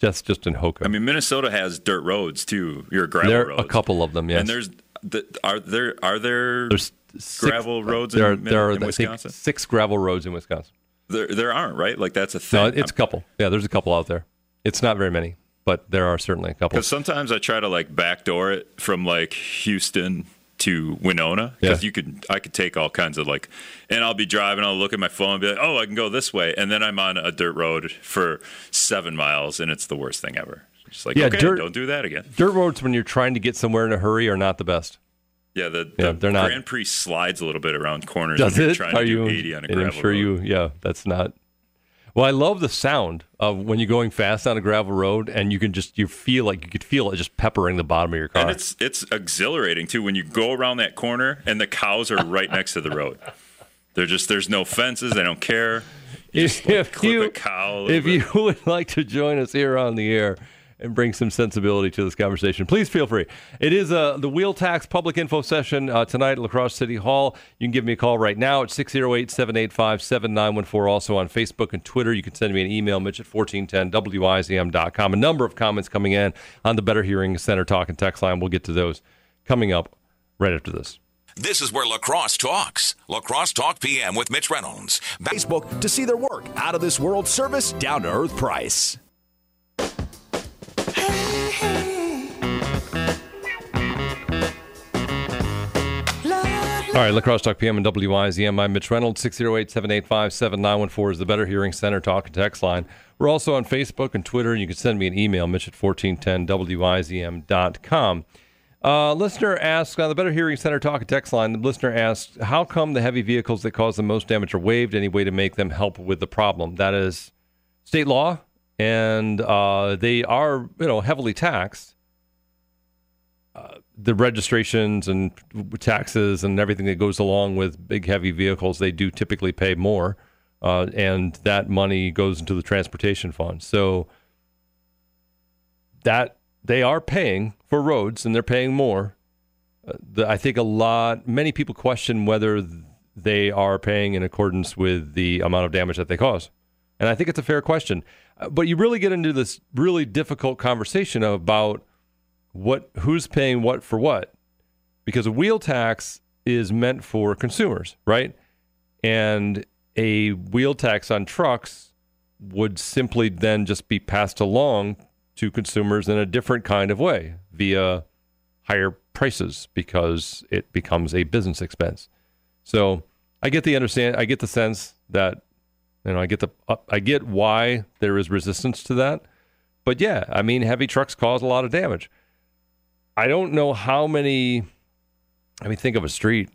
Just just in Hokah. I mean, Minnesota has dirt roads too. Your gravel there are roads. a couple of them. Yes, And there's the, are there are there there's six, gravel roads There are, in, there are in Wisconsin? six gravel roads in Wisconsin. There there aren't right. Like that's a thing. No, it's a couple. Yeah, there's a couple out there. It's not very many, but there are certainly a couple. because sometimes I try to like backdoor it from like Houston to Winona because Yeah. you could I could take all kinds of like, and I'll be driving. I'll look at my phone and be like, oh, I can go this way, and then I'm on a dirt road for seven miles, and it's the worst thing ever. Just like Yeah, okay, dirt- don't do that again. Dirt roads when you're trying to get somewhere in a hurry are not the best. Yeah, the, Yeah, the they're not- Grand Prix slides a little bit around corners. Does when you're it? Trying Are to do you? 80 on a gravel I'm sure road. you. Yeah, that's not. Well, I love the sound of when you're going fast on a gravel road, and you can just you feel like you could feel it just peppering the bottom of your car. And it's it's exhilarating too when you go around that corner and the cows are right next to the road. They're just there's no fences. They don't care. You just like, if clip you a cow. a if you would like to join us here on the air and bring some sensibility to this conversation, please feel free. It is uh, the wheel tax public info session uh, tonight at La Crosse City Hall. You can give me a call right now at 608 785 7914. Also on Facebook and Twitter. You can send me an email, mitch at 1410wizm.com. A number of comments coming in on the Better Hearing Center talk and text line. We'll get to those coming up right after this. This is where La Crosse talks. La Crosse Talk PM with Mitch Reynolds. Facebook to see their work. Out of this world service, down to earth price. All right, La Crosse Talk PM and WIZM. I'm Mitch Reynolds. 608 785 7914 is the Better Hearing Center talk and text line. We're also on Facebook and Twitter, and you can send me an email, mitch at 1410wizm.com. Uh, listener asks on the Better Hearing Center talk and text line. The listener asks, "How come the heavy vehicles that cause the most damage are waived? Any way to make them help with the problem?" That is state law, and uh, they are you know heavily taxed. Uh, the registrations and taxes and everything that goes along with big heavy vehicles, they do typically pay more, uh, and that money goes into the transportation fund. So that they are paying for roads and they're paying more. Uh, the, I think a lot, many people question whether they are paying in accordance with the amount of damage that they cause. And I think it's a fair question. Uh, but you really get into this really difficult conversation about what who's paying what for what. Because a wheel tax is meant for consumers, right? And a wheel tax on trucks would simply then just be passed along to consumers in a different kind of way via higher prices because it becomes a business expense. So I get the understand I get the sense that you know I get the uh, I get why there is resistance to that. But yeah, I mean heavy trucks cause a lot of damage. I don't know how many I mean think of a street.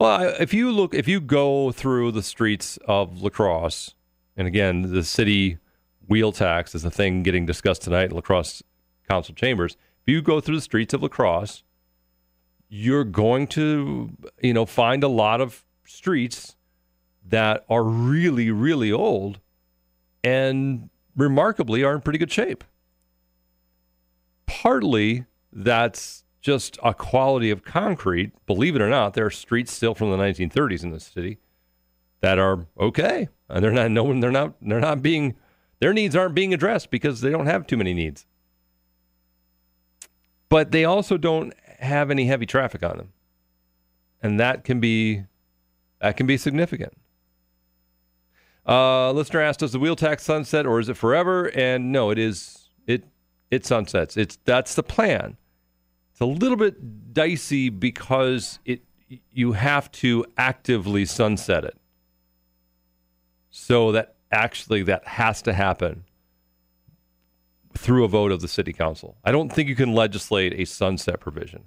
Well, if you look if you go through the streets of La Crosse and again the city wheel tax is a thing getting discussed tonight in La Crosse council chambers. If you go through the streets of La Crosse, you're going to, you know, find a lot of streets that are really, really old and remarkably are in pretty good shape. Partly that's just a quality of concrete. Believe it or not, there are streets still from the 1930s in this city that are okay, and they're not. No, one. they're not. They're not being their needs aren't being addressed because they don't have too many needs. But they also don't have any heavy traffic on them. And that can be that can be significant. Uh, listener asked, "Does the wheel tax sunset or is it forever?" And no, it is. It it sunsets. It's that's the plan. It's a little bit dicey because it you have to actively sunset it. So that actually that has to happen through a vote of the city council. I don't think you can legislate a sunset provision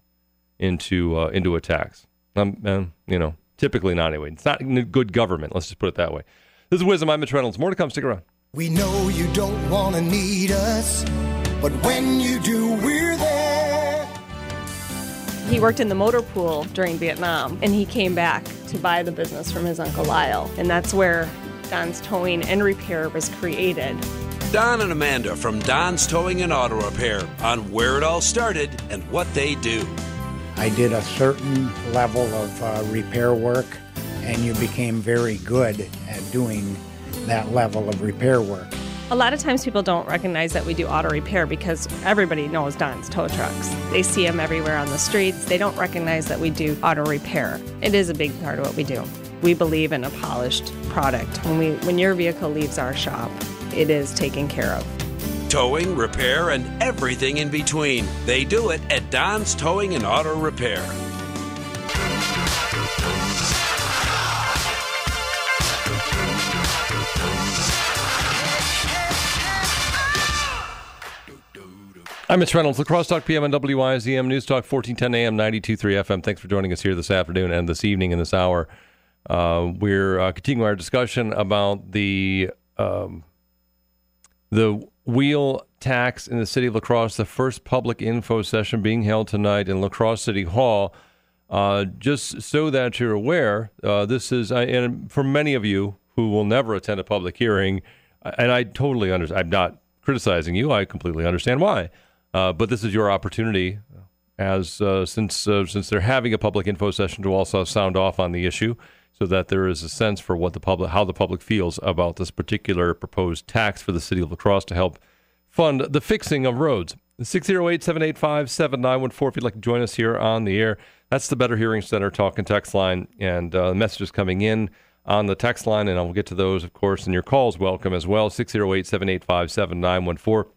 into uh, into a tax. Um, um, you know, typically not anyway. It's not good government. Let's just put it that way. This is WIZM. I'm Mitch Reynolds. More to come. Stick around. We know you don't want to need us, but when you do, we're there. He worked in the motor pool during Vietnam, and he came back to buy the business from his uncle Lyle, and that's where Don's Towing and Repair was created. Don and Amanda from Don's Towing and Auto Repair on where it all started and what they do. I did a certain level of uh, repair work, and you became very good at doing that level of repair work. A lot of times people don't recognize that we do auto repair because everybody knows Don's tow trucks. They see them everywhere on the streets. They don't recognize that we do auto repair. It is a big part of what we do. We believe in a polished product. When we when your vehicle leaves our shop, it is taken care of. Towing, repair, and everything in between. They do it at Don's Towing and Auto Repair. I'm Mitch Reynolds, La Crosse Talk PM and WIZM News Talk 1410 AM 923 FM. Thanks for joining us here this afternoon and this evening in this hour. Uh, we're uh, continuing our discussion about the um, the wheel tax in the city of La Crosse. The first public info session being held tonight in La Crosse City Hall. Uh, just so that you're aware, uh, this is and for many of you who will never attend a public hearing, and I totally understand. I'm not criticizing you. I completely understand why. Uh, but this is your opportunity, as uh, since uh, since they're having a public info session to also sound off on the issue, so that there is a sense for what the public, how the public feels about this particular proposed tax for the city of La Crosse to help fund the fixing of roads. 608 785 7914 if you'd like to join us here on the air. That's the Better Hearing Center talk and text line, and uh, messages coming in on the text line, and I'll get to those, of course, and your calls welcome as well. 608 785 7914.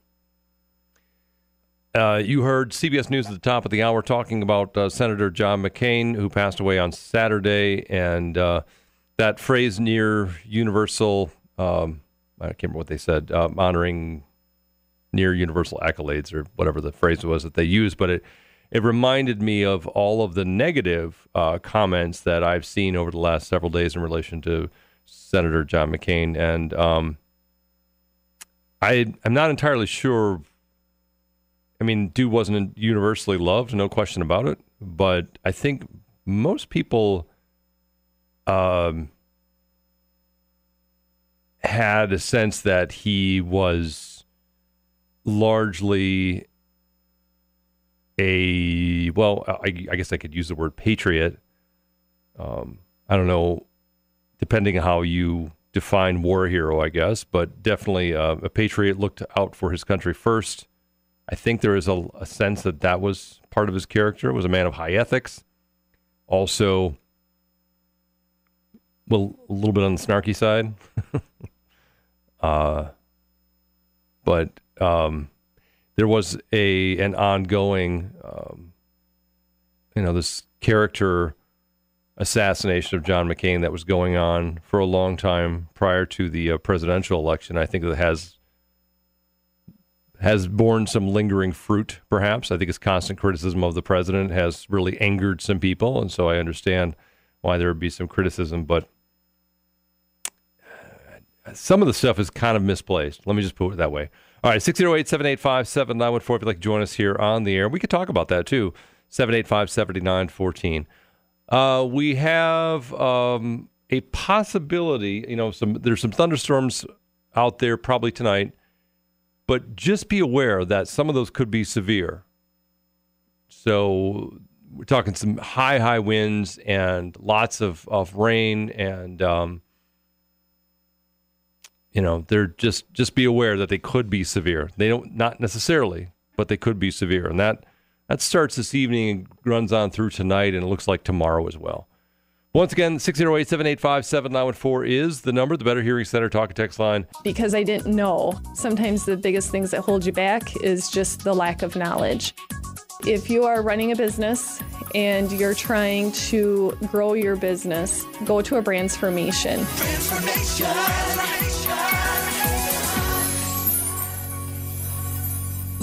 Uh, you heard CBS News at the top of the hour talking about uh, Senator John McCain, who passed away on Saturday, and uh, that phrase near universal, um, I can't remember what they said, uh, honoring near universal accolades or whatever the phrase was that they used, but it it reminded me of all of the negative uh, comments that I've seen over the last several days in relation to Senator John McCain, and um, I I'm not entirely sure. I mean, dude wasn't universally loved, no question about it. But I think most people um, had a sense that he was largely a well, I, I, guess I could use the word patriot. Um, I don't know, depending on how you define war hero, I guess, but definitely uh, a patriot looked out for his country first. I think there is a, a sense that that was part of his character. Was a man of high ethics, also, well, a little bit on the snarky side. uh, but um, there was a an ongoing, um, you know, this character assassination of John McCain that was going on for a long time prior to the uh, presidential election. I think that has has borne some lingering fruit. Perhaps I think his constant criticism of the president has really angered some people, and so I understand why there would be some criticism, but. Some of the stuff is kind of misplaced. Let me just put it that way. All right, 608 785 7914 if you'd like to join us here on the air. We could talk about that too. 785 7914. Uh, we have um, a possibility, you know, some there's some thunderstorms out there probably tonight, but just be aware that some of those could be severe. So we're talking some high, high winds and lots of, of rain and um, you know, they're just just be aware that they could be severe. They don't not necessarily, but they could be severe, and that that starts this evening and runs on through tonight, and it looks like tomorrow as well. Once again, 608 785 7914 is the number, the Better Hearing Center talk and text line. Because I didn't know. Sometimes the biggest things that hold you back is just the lack of knowledge. If you are running a business and you're trying to grow your business, go to a Brandsformation. La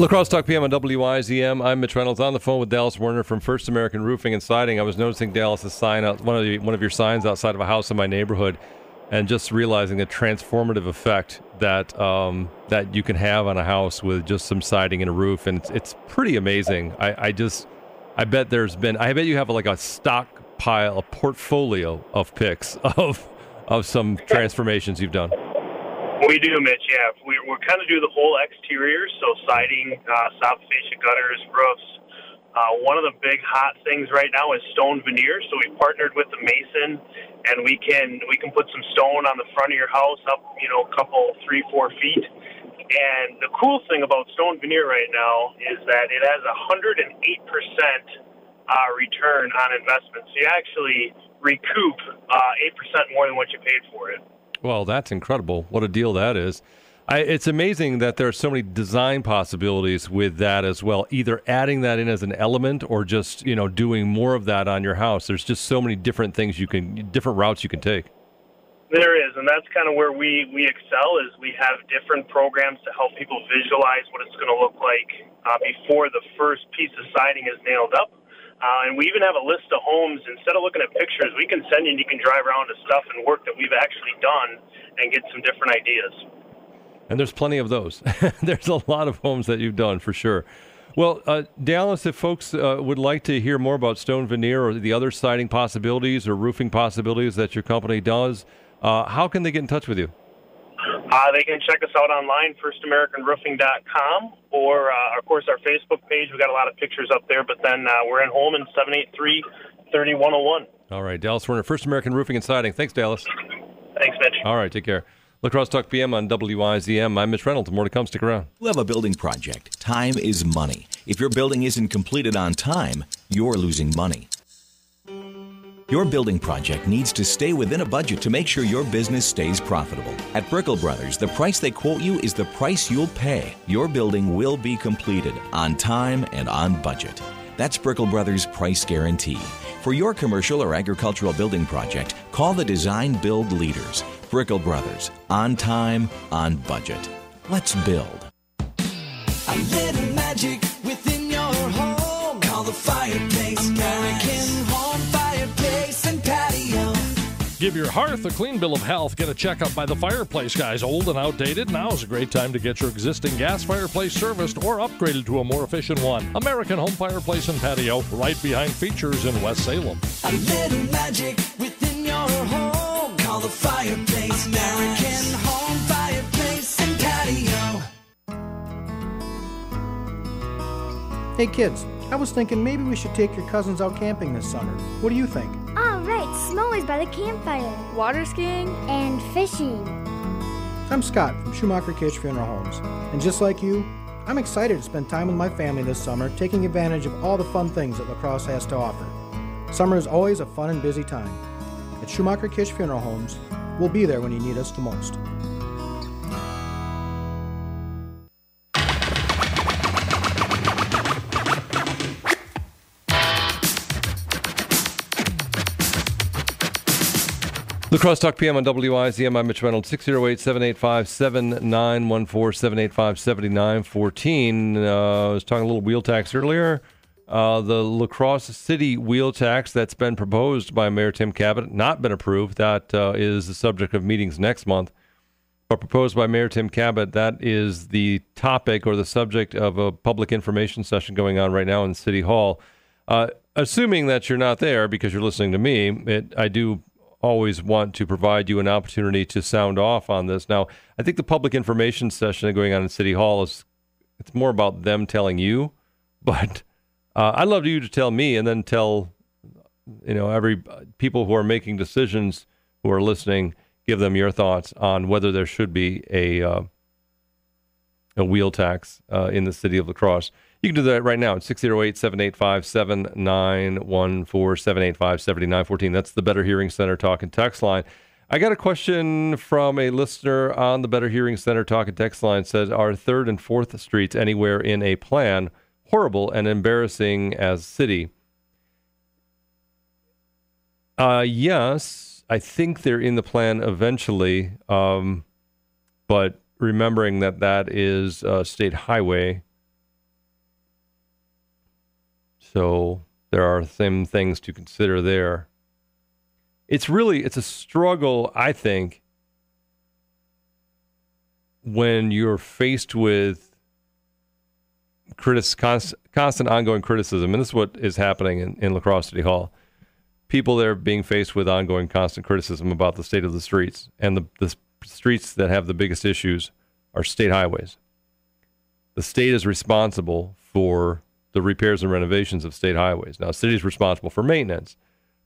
Crosse Talk PM on WIZM. I'm Mitch Reynolds on the phone with Dallas Werner from First American Roofing and Siding. I was noticing Dallas's sign out one of the, one of your signs outside of a house in my neighborhood, and just realizing the transformative effect that um, that you can have on a house with just some siding and a roof, and it's, it's pretty amazing. I, I just I bet there's been I bet you have like a stockpile, a portfolio of pics of of some transformations you've done. We do, Mitch. Yeah, we, we're kind of do the whole exterior, so siding, uh, soffit fascia gutters, roofs. Uh, one of the big hot things right now is stone veneer. So we partnered with the mason, and we can we can put some stone on the front of your house, up you know a couple three four feet. And the cool thing about stone veneer right now is that it has a hundred and eight percent uh, return on investment. So you actually recoup uh, eight percent more than what you paid for it. Well, that's incredible. What a deal that is. I, it's amazing that there are so many design possibilities with that as well. Either adding that in as an element or just you know doing more of that on your house. There's just so many different things you can, different routes you can take. There is, and that's kind of where we we excel. Is we have different programs to help people visualize what it's going to look like uh, before the first piece of siding is nailed up. Uh, and we even have a list of homes. Instead of looking at pictures, we can send you and you can drive around to stuff and work that we've actually done and get some different ideas. And there's plenty of those. there's a lot of homes that you've done for sure. Well, uh, Dallas, if folks uh, would like to hear more about stone veneer or the other siding possibilities or roofing possibilities that your company does, uh, how can they get in touch with you? Uh, they can check us out online, firstamericanroofing.com, or uh, of course our Facebook page. We've got a lot of pictures up there. But then uh, we're in Holmen, seven eight three thirty one zero one. All right, Dallas Werner, First American Roofing and Siding. Thanks, Dallas. Thanks, Mitch. All right, take care. La Crosse Talk PM on WIZM. I'm Mitch Reynolds. More to come. Stick around. You have a building project. Time is money. If your building isn't completed on time, you're losing money. Your building project needs to stay within a budget to make sure your business stays profitable. At Brickl Brothers, the price they quote you is the price you'll pay. Your building will be completed on time and on budget. That's Brickl Brothers Price Guarantee. For your commercial or agricultural building project, call the design build leaders. Brickl Brothers, on time, on budget. Let's build. A little magic within your home. Call the fireplace. American Give your hearth a clean bill of health. Get a checkup by the fireplace guys. Old and outdated? Now is a great time to get your existing gas fireplace serviced or upgraded to a more efficient one. American Home Fireplace and Patio, right behind Features in West Salem. A little magic within your home. Call the fireplace. American Home Fireplace and Patio. Hey kids, I was thinking maybe we should take your cousins out camping this summer. What do you think? All right, Smoley's by the campfire. Water skiing and fishing. I'm Scott from Schumacher Kish Funeral Homes, and just like you, I'm excited to spend time with my family this summer taking advantage of all the fun things that La Crosse has to offer. Summer is always a fun and busy time. At Schumacher Kish Funeral Homes, we'll be there when you need us the most. La Crosse Talk PM on WIZM. I'm Mitch Reynolds. 608 785 7914 785 7914. I was talking a little wheel tax earlier. Uh, the La Crosse City wheel tax that's been proposed by Mayor Tim Kabat, not been approved. That uh, is the subject of meetings next month. But proposed by Mayor Tim Kabat, that is the topic or the subject of a public information session going on right now in City Hall. Uh, assuming that you're not there because you're listening to me, it, I do always want to provide you an opportunity to sound off on this. Now, I think the public information session going on in City Hall is it's more about them telling you, but uh, I'd love you to tell me and then tell you know every people who are making decisions who are listening, give them your thoughts on whether there should be a uh, a wheel tax uh, in the city of La Crosse. You can do that right now at 608 785 7914 785 7914. That's the Better Hearing Center talk and text line. I got a question from a listener on the Better Hearing Center talk and text line. It says, Are 3rd and 4th Streets anywhere in a plan horrible and embarrassing as city? Uh, yes, I think they're in the plan eventually, um, but remembering that that is a state highway so there are some things to consider there. It's really it's a struggle, I think, when you're faced with critis- constant, constant ongoing criticism, and this is what is happening in, in La Crosse City Hall. People there being faced with ongoing constant criticism about the state of the streets, and the, the streets that have the biggest issues are state highways. The state is responsible for the repairs and renovations of state highways. Now, the city is responsible for maintenance,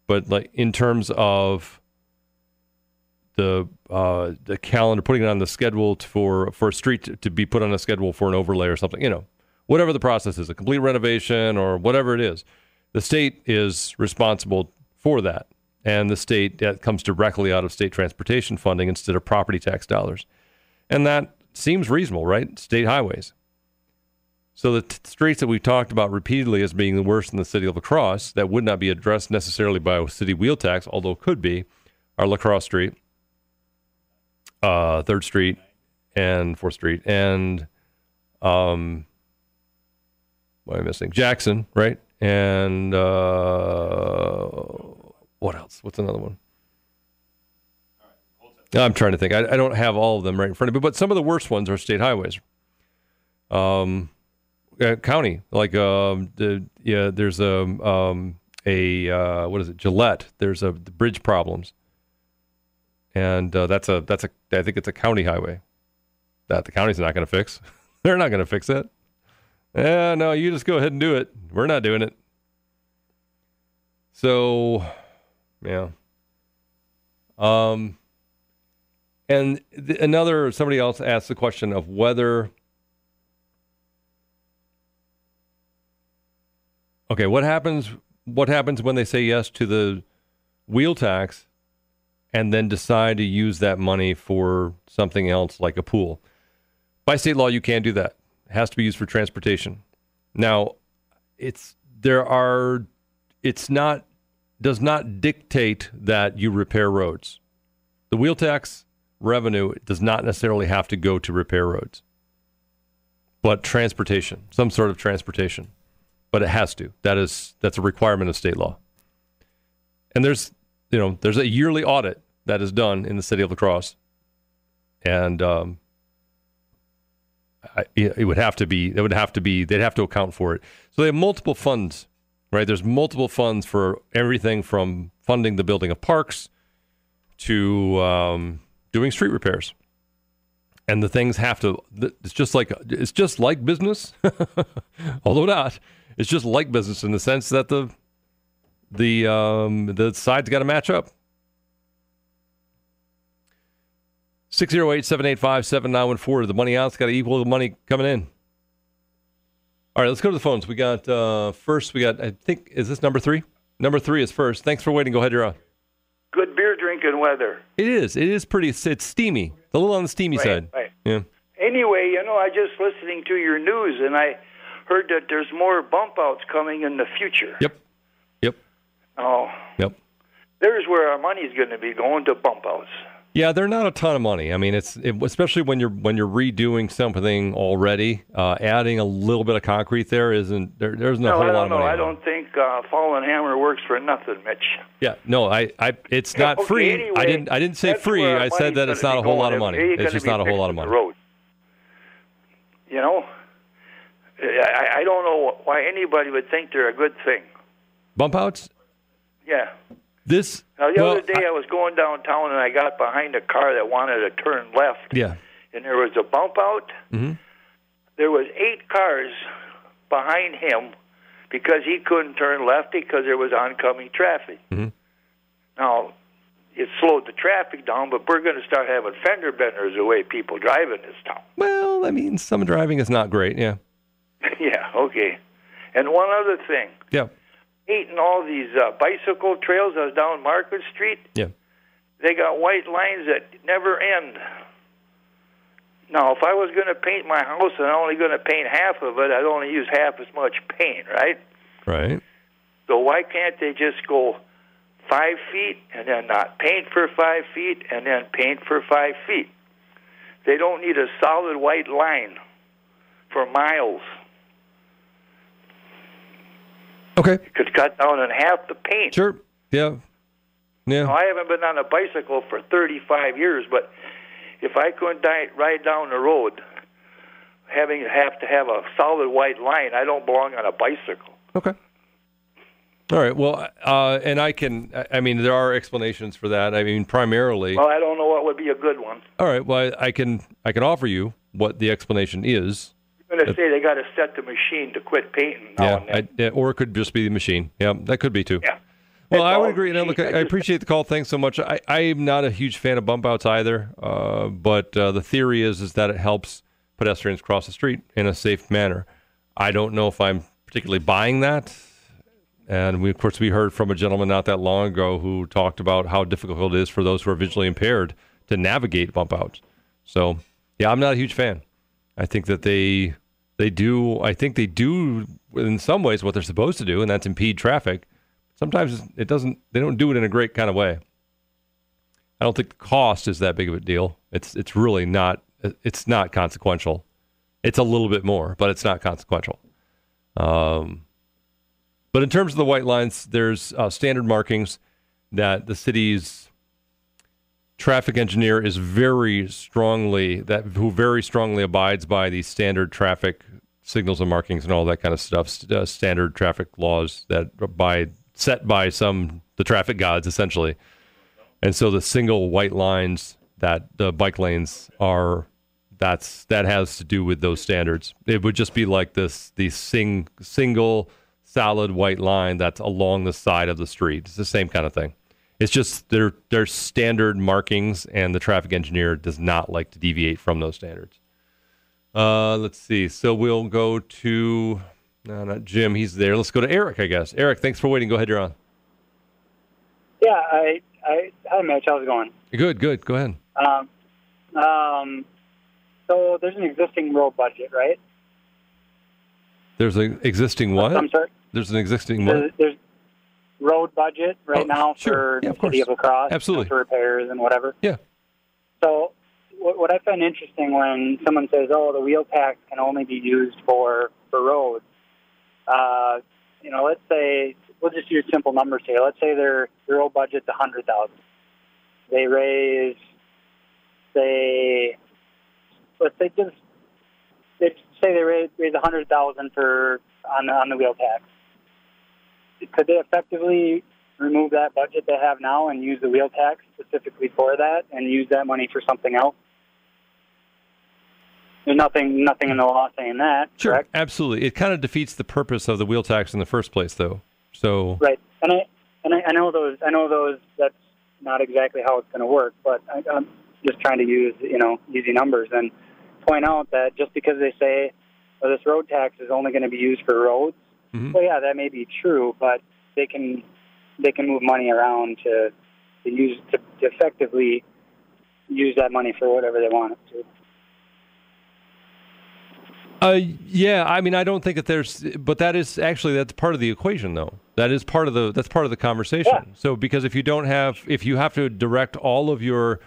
but like in terms of the uh, the calendar, putting it on the schedule for for a street to, to be put on a schedule for an overlay or something, you know, whatever the process is, a complete renovation or whatever it is, the state is responsible for that, and the state that comes directly out of state transportation funding instead of property tax dollars, and that seems reasonable, right? State highways. So the t- streets that we've talked about repeatedly as being the worst in the city of La Crosse that would not be addressed necessarily by a city wheel tax, although it could be, are La Crosse Street, uh, Third Street, and Fourth Street, and um, what am I missing? Jackson, right? And uh, what else? What's another one? I'm trying to think. I, I don't have all of them right in front of me, but some of the worst ones are state highways. Um, uh, county. Like um, the, yeah, there's a um, a uh, what is it? Gillette. There's a the bridge problems, and uh, that's a that's a I think it's a county highway. that the county's not going to fix. They're not going to fix it. Yeah, no, you just go ahead and do it. We're not doing it. So, yeah. Um, and th- another somebody else asked the question of whether. Okay, what happens? What happens when they say yes to the wheel tax, and then decide to use that money for something else like a pool? By state law, you can't do that. It has to be used for transportation. Now, it's there are. It's not does not dictate that you repair roads. The wheel tax revenue does not necessarily have to go to repair roads, but transportation, some sort of transportation. But it has to. That is that's a requirement of state law. And there's you know there's a yearly audit that is done in the city of La Crosse, and um, I, it would have to be it would have to be they'd have to account for it. So they have multiple funds, right? There's multiple funds for everything from funding the building of parks to um, doing street repairs. And the things have to. It's just like it's just like business, although not. It's just like business in the sense that the the um, the sides got to match up. 608 785 7914. The money out's got to equal the money coming in. All right, let's go to the phones. We got uh, first, we got, I think, is this number three? Number three is first. Thanks for waiting. Go ahead, you're on. Good beer drinking weather. It is. It is pretty, it's steamy. It's a little on the steamy Right, side. right. Yeah. Anyway, you know, I just listening to your news and I heard that there's more bump outs coming in the future. Yep. Yep. Oh, Yep. there's where our money's going to be going to bump outs. Yeah, they're not a ton of money. I mean, it's it, especially when you're when you're redoing something already. Uh, adding a little bit of concrete there isn't there, there's no no, whole lot of money. I don't think uh, Fallen Hammer works for nothing, Mitch. Yeah, no, I, I it's not Okay, free. anyway, I didn't I didn't say free. I said that it's not a whole lot of money. It's just not a whole lot of money. road. You know, I, I don't know why anybody would think they're a good thing. Bump outs. Yeah. This Now the well, other day I, was going downtown and I got behind a car that wanted to turn left, yeah. and there was a bump out. hmm There was eight cars behind him because he couldn't turn left because there was oncoming traffic. Mm-hmm. Now it slowed the traffic down, but we're going to start having fender benders the way people drive in this town. Well, I mean, some driving is not great. Yeah. yeah, okay. And one other thing, Yeah. eating all these uh, bicycle trails that's down Market Street, Yeah. they got white lines that never end. Now, if I was going to paint my house and I'm only going to paint half of it, I'd only use half as much paint, right? Right. So why can't they just go five feet and then not paint for five feet and then paint for five feet? They don't need a solid white line for miles. Okay. Could cut down on half the paint. Sure. Yeah. Yeah. Now, I haven't been on a bicycle for 35 years, but if I couldn't di- ride down the road, having have to have a solid white line, I don't belong on a bicycle. Okay. All right. Well, uh, and I can. I- I mean, there are explanations for that. I mean, primarily. Well, I don't know what would be a good one. All right. Well, I can. I can offer you what the explanation is. I'm going to say they got to set the machine to quit painting now Yeah, and. I, yeah, or it could just be the machine. Yeah, that could be too. Yeah. Well, I would agree. Now, look, I, I appreciate the call. Thanks so much. I, I'm not a huge fan of bump outs either, uh, but uh, the theory is is that it helps pedestrians cross the street in a safe manner. I don't know if I'm particularly buying that. And we, of course, we heard from a gentleman not that long ago who talked about how difficult it is for those who are visually impaired to navigate bump outs. So, yeah, I'm not a huge fan. I think that they they do. I think they do in some ways what they're supposed to do, and that's impede traffic. Sometimes it doesn't. They don't do it in a great kind of way. I don't think the cost is that big of a deal. It's it's really not. It's not consequential. It's a little bit more, but it's not consequential. Um, but in terms of the white lines, there's uh, standard markings that the city's traffic engineer is very strongly that who very strongly abides by the standard traffic signals and markings and all that kind of stuff, st- uh, standard traffic laws that by set by some the traffic gods essentially. And so the single white lines that the bike lanes are that's that has to do with those standards. It would just be like this the sing, single solid white line that's along the side of the street. It's the same kind of thing. It's just they're they're standard markings, and the traffic engineer does not like to deviate from those standards. Uh, let's see. So we'll go to no, not Jim. He's there. Let's go to Eric, I guess. Eric, thanks for waiting. Go ahead. You're on. Yeah, I, I, hi, Mitch. How's it going? Good, good. Go ahead. Um, um, so there's an existing road budget, right? There's an existing what? I'm sorry. There's an existing what? There's, there's road budget right Oh, now sure. for Yeah, of the city of. La Crosse, Absolutely. for repairs and whatever. Yeah. So what, what I find interesting when someone says, "Oh, the wheel tax can only be used for for roads," uh, you know, let's say we'll just use simple numbers here. Let's say their their road budget's a hundred thousand. They raise, say, let's say just they say they raise, raise a hundred thousand for on the- on the wheel tax. Could they effectively remove that budget they have now and use the wheel tax specifically for that and use that money for something else? There's nothing nothing in the law saying that. Sure. Absolutely. It kind of defeats the purpose of the wheel tax in the first place, though. So Right. And I and I, I know those. I know those. That's not exactly how it's going to work. But I, I'm just trying to use you know easy numbers and point out that just because they say well, this road tax is only going to be used for roads, Mhm. well, yeah, that may be true. But they can they can move money around to to use to, effectively use that money for whatever they want it to. Uh, yeah, I mean, I don't think that there's, but that is actually that's part of the equation, though. That is part of the that's part of the conversation. So because if you don't have, if you have to direct all of your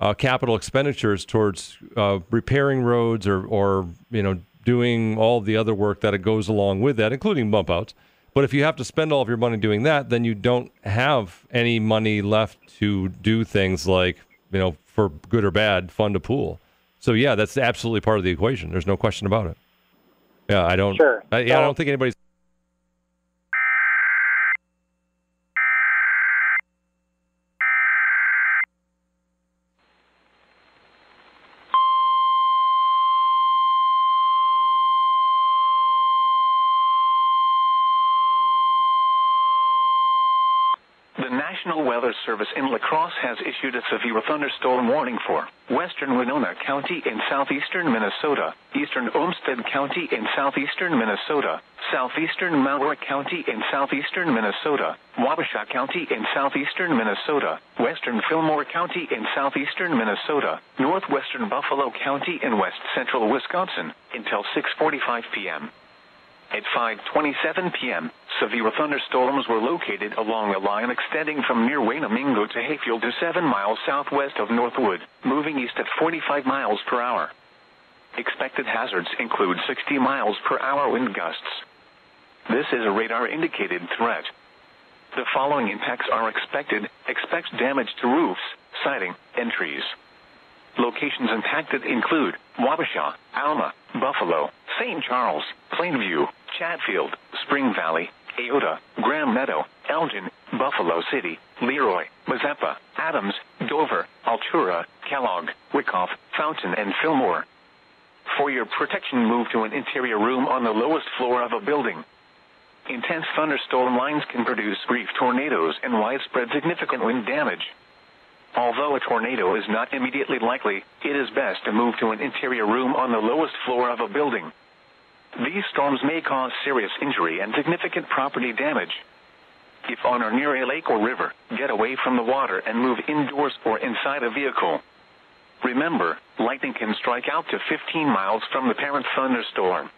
uh, capital expenditures towards uh, repairing roads or or you know doing all the other work that it goes along with that, including bump outs. But if you have to spend all of your money doing that, then you don't have any money left to do things like you know for good or bad fund a pool. So yeah, that's absolutely part of the equation. There's no question about it. Yeah, I don't. Sure. I, yeah, I don't think anybody's. The National Weather Service in La Crosse has issued a severe thunderstorm warning for western Winona County in southeastern Minnesota, eastern Olmsted County in southeastern Minnesota, southeastern Mower County in southeastern Minnesota, Wabasha County in southeastern Minnesota, western Fillmore County in southeastern Minnesota, northwestern Buffalo County in west central Wisconsin until 6:45 p.m. At 5:27 p.m., severe thunderstorms were located along a line extending from near Wanamingo to Hayfield to 7 miles southwest of Northwood, moving east at 45 miles per hour. Expected hazards include 60 miles per hour wind gusts. This is a radar indicated threat. The following impacts are expected. Expect damage to roofs, siding, and trees. Locations impacted include Wabasha, Alma, Buffalo, St. Charles, Plainview, Chatfield, Spring Valley, Eyota, Grand Meadow, Elgin, Buffalo City, Leroy, Mazeppa, Adams, Dover, Altura, Kellogg, Wykoff, Fountain, and Fillmore. For your protection, move to an interior room on the lowest floor of a building. Intense thunderstorm lines can produce brief tornadoes and widespread significant wind damage. Although a tornado is not immediately likely, it is best to move to an interior room on the lowest floor of a building. These storms may cause serious injury and significant property damage. If on or near a lake or river, get away from the water and move indoors or inside a vehicle. Remember, lightning can strike out to 15 miles from the parent thunderstorm.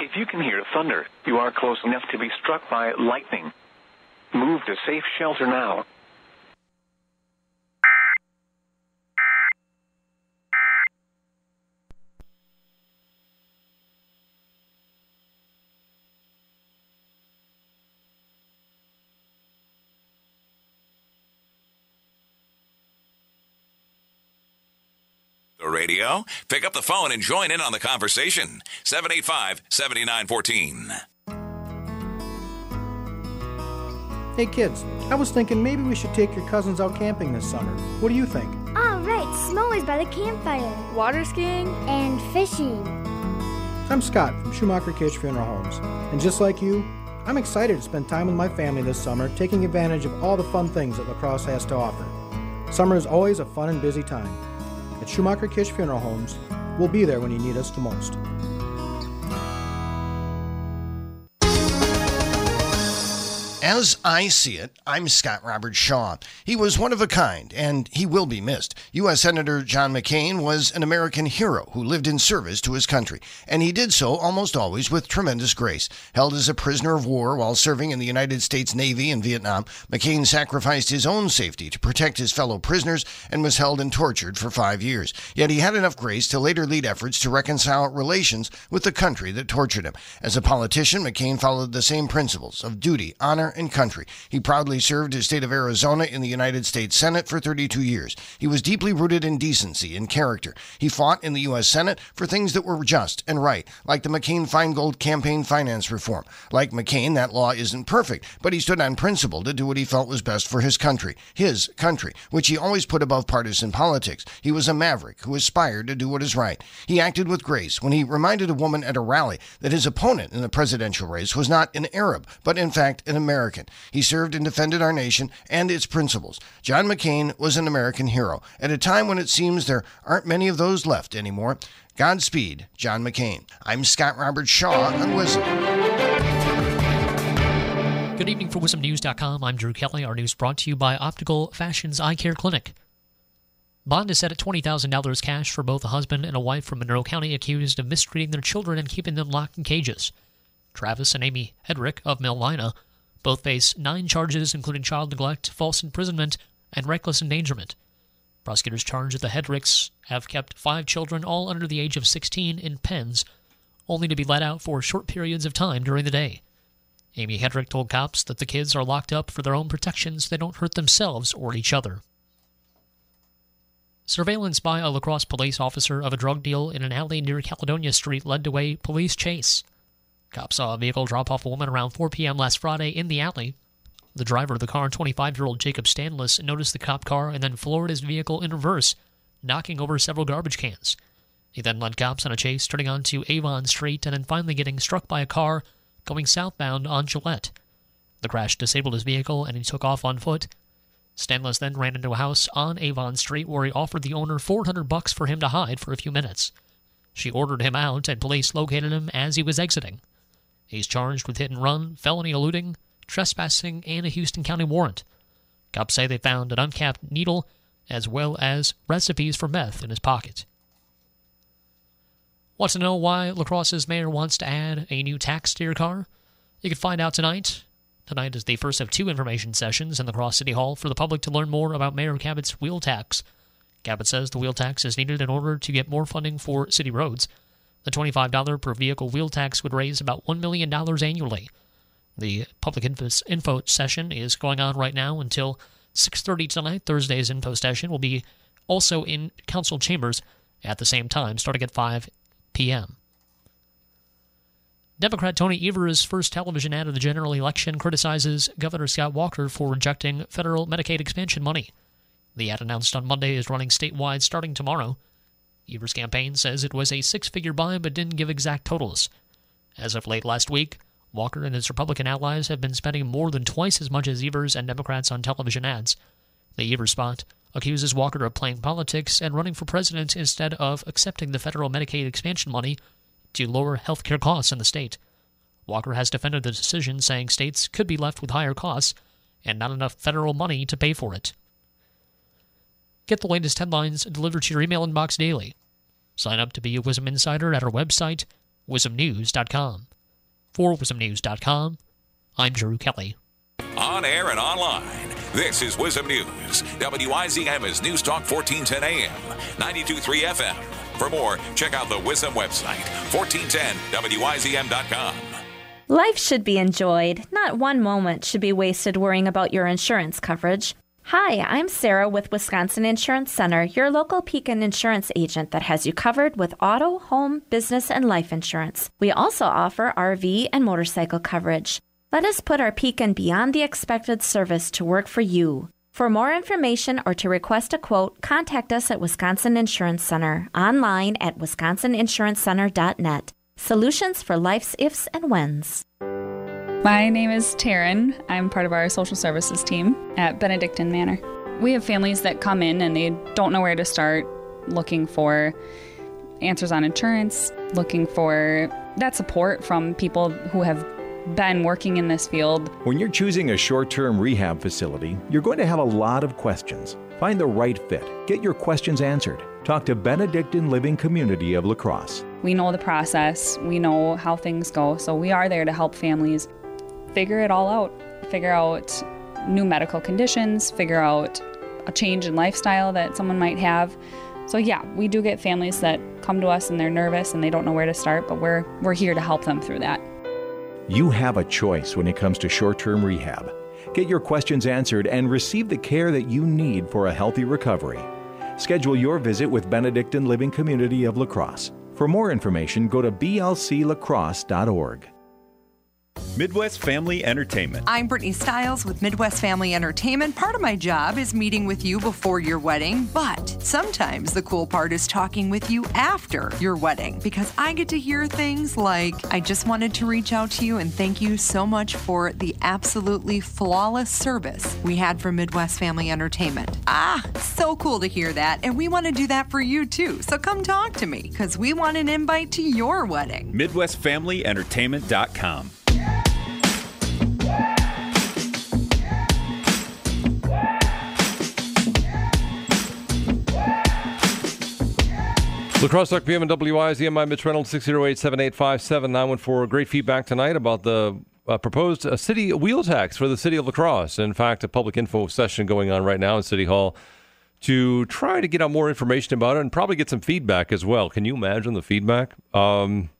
If you can hear thunder, you are close enough to be struck by lightning. Move to safe shelter now. The radio? Pick up the phone and join in on the conversation. 785 7914. Hey kids, I was thinking maybe we should take your cousins out camping this summer. What do you think? All right, I'm always by the campfire. Water skiing and fishing. I'm Scott from Schumacher Kish Funeral Homes, and just like you, I'm excited to spend time with my family this summer, taking advantage of all the fun things that La Crosse has to offer. Summer is always a fun and busy time. Schumacher Kish Funeral Homes, we'll be there when you need us the most. As I see it, I'm Scott Robertshaw. He was one of a kind, and he will be missed. U.S. Senator John McCain was an American hero who lived in service to his country, and he did so almost always with tremendous grace. Held as a prisoner of war while serving in the United States Navy in Vietnam, McCain sacrificed his own safety to protect his fellow prisoners and was held and tortured for five years. Yet he had enough grace to later lead efforts to reconcile relations with the country that tortured him. As a politician, McCain followed the same principles of duty, honor, and country. He proudly served his state of Arizona in the United States Senate for 32 years. He was deeply rooted in decency and character. He fought in the U.S. Senate for things that were just and right, like the McCain Feingold campaign finance reform. Like McCain, that law isn't perfect, but he stood on principle to do what he felt was best for his country, his country, which he always put above partisan politics. He was a maverick who aspired to do what is right. He acted with grace when he reminded a woman at a rally that his opponent in the presidential race was not an Arab, but in fact an American. He served and defended our nation and its principles. John McCain was an American hero at a time when it seems there aren't many of those left anymore. Godspeed, John McCain. I'm Scott Robertshaw on WIZM. Good evening for WIZMNews.com. I'm Drew Kelly. Our news brought to you by Optical Fashions Eye Care Clinic. Bond is set at $20,000 cash for both a husband and a wife from Monroe County accused of mistreating their children and keeping them locked in cages. Travis and Amy Hedrick of Melvina both face nine charges, including child neglect, false imprisonment, and reckless endangerment. Prosecutors charge that the Hedricks have kept five children, all under the age of 16, in pens, only to be let out for short periods of time during the day. Amy Hedrick told cops that the kids are locked up for their own protection so they don't hurt themselves or each other. Surveillance by a La Crosse police officer of a drug deal in an alley near Caledonia Street led to a police chase. Cops saw a vehicle drop off a woman around 4 p.m. last Friday in the alley. The driver of the car, 25 year old Jacob Stanless, noticed the cop car and then floored his vehicle in reverse, knocking over several garbage cans. He then led cops on a chase, turning onto Avon Street and then finally getting struck by a car going southbound on Gillette. The crash disabled his vehicle and he took off on foot. Stanless then ran into a house on Avon Street where he offered the owner 400 bucks for him to hide for a few minutes. She ordered him out and police located him as he was exiting. He's charged with hit and run, felony eluding, trespassing, and a Houston County warrant. Cops say they found an uncapped needle as well as recipes for meth in his pocket. Want to know why La Crosse's mayor wants to add a new tax to your car? You can find out tonight. Tonight is the first of two information sessions in La Crosse City Hall for the public to learn more about Mayor Kabat's wheel tax. Kabat says the wheel tax is needed in order to get more funding for city roads. The $25 per vehicle wheel tax would raise about $1 million annually. The public info session is going on right now until 6.30 tonight. Thursday's info session will be also in council chambers at the same time, starting at 5 p.m. Democrat Tony Evers' first television ad of the general election criticizes Governor Scott Walker for rejecting federal Medicaid expansion money. The ad announced on Monday is running statewide starting tomorrow. Evers' campaign says it was a six figure buy but didn't give exact totals. As of late last week, Walker and his Republican allies have been spending more than twice as much as Evers and Democrats on television ads. The Evers spot accuses Walker of playing politics and running for president instead of accepting the federal Medicaid expansion money to lower health care costs in the state. Walker has defended the decision, saying states could be left with higher costs and not enough federal money to pay for it. Get the latest headlines delivered to your email inbox daily. Sign up to be a WIZM Insider at our website, WIZMNews.com. For WIZMNews.com, I'm Drew Kelly. On air and online, this is WIZM News. WIZM is News Talk 1410 AM, 92.3 FM. For more, check out the WIZM website, 1410WIZM.com. Life should be enjoyed. Not one moment should be wasted worrying about your insurance coverage. Hi, I'm Sarah with Wisconsin Insurance Center, your local Pekin insurance agent that has you covered with auto, home, business, and life insurance. We also offer RV and motorcycle coverage. Let us put our Pekin beyond the expected service to work for you. For more information or to request a quote, contact us at Wisconsin Insurance Center online at wisconsininsurancecenter.net. Solutions for life's ifs and whens. My name is Taryn. I'm part of our social services team at Benedictine Manor. We have families that come in and they don't know where to start looking for answers on insurance, looking for that support from people who have been working in this field. When you're choosing a short term rehab facility, you're going to have a lot of questions. Find the right fit. Get your questions answered. Talk to Benedictine Living Community of La Crosse. We know the process, we know how things go, so we are there to help families figure it all out. Figure out new medical conditions, figure out a change in lifestyle that someone might have. So yeah, we do get families that come to us and they're nervous and they don't know where to start, but we're we're here to help them through that. You have a choice when it comes to short term rehab. Get your questions answered and receive the care that you need for a healthy recovery. Schedule your visit with Benedictine Living Community of La Crosse. For more information, go to blclacrosse.org. Midwest Family Entertainment. I'm Brittany Stiles with Midwest Family Entertainment. Part of my job is meeting with you before your wedding, but sometimes the cool part is talking with you after your wedding because I get to hear things like, I just wanted to reach out to you and thank you so much for the absolutely flawless service we had from Midwest Family Entertainment. Ah, so cool to hear that. And we want to do that for you too. So come talk to me because we want an invite to your wedding. MidwestFamilyEntertainment.com. La Crosse Talk PM and WIZM. I'm Mitch Reynolds, 608 785 7914. Great feedback tonight about the uh, proposed uh, city wheel tax for the city of La Crosse. In fact, a public info session going on right now in City Hall to try to get out more information about it and probably get some feedback as well. Can you imagine the feedback? Um,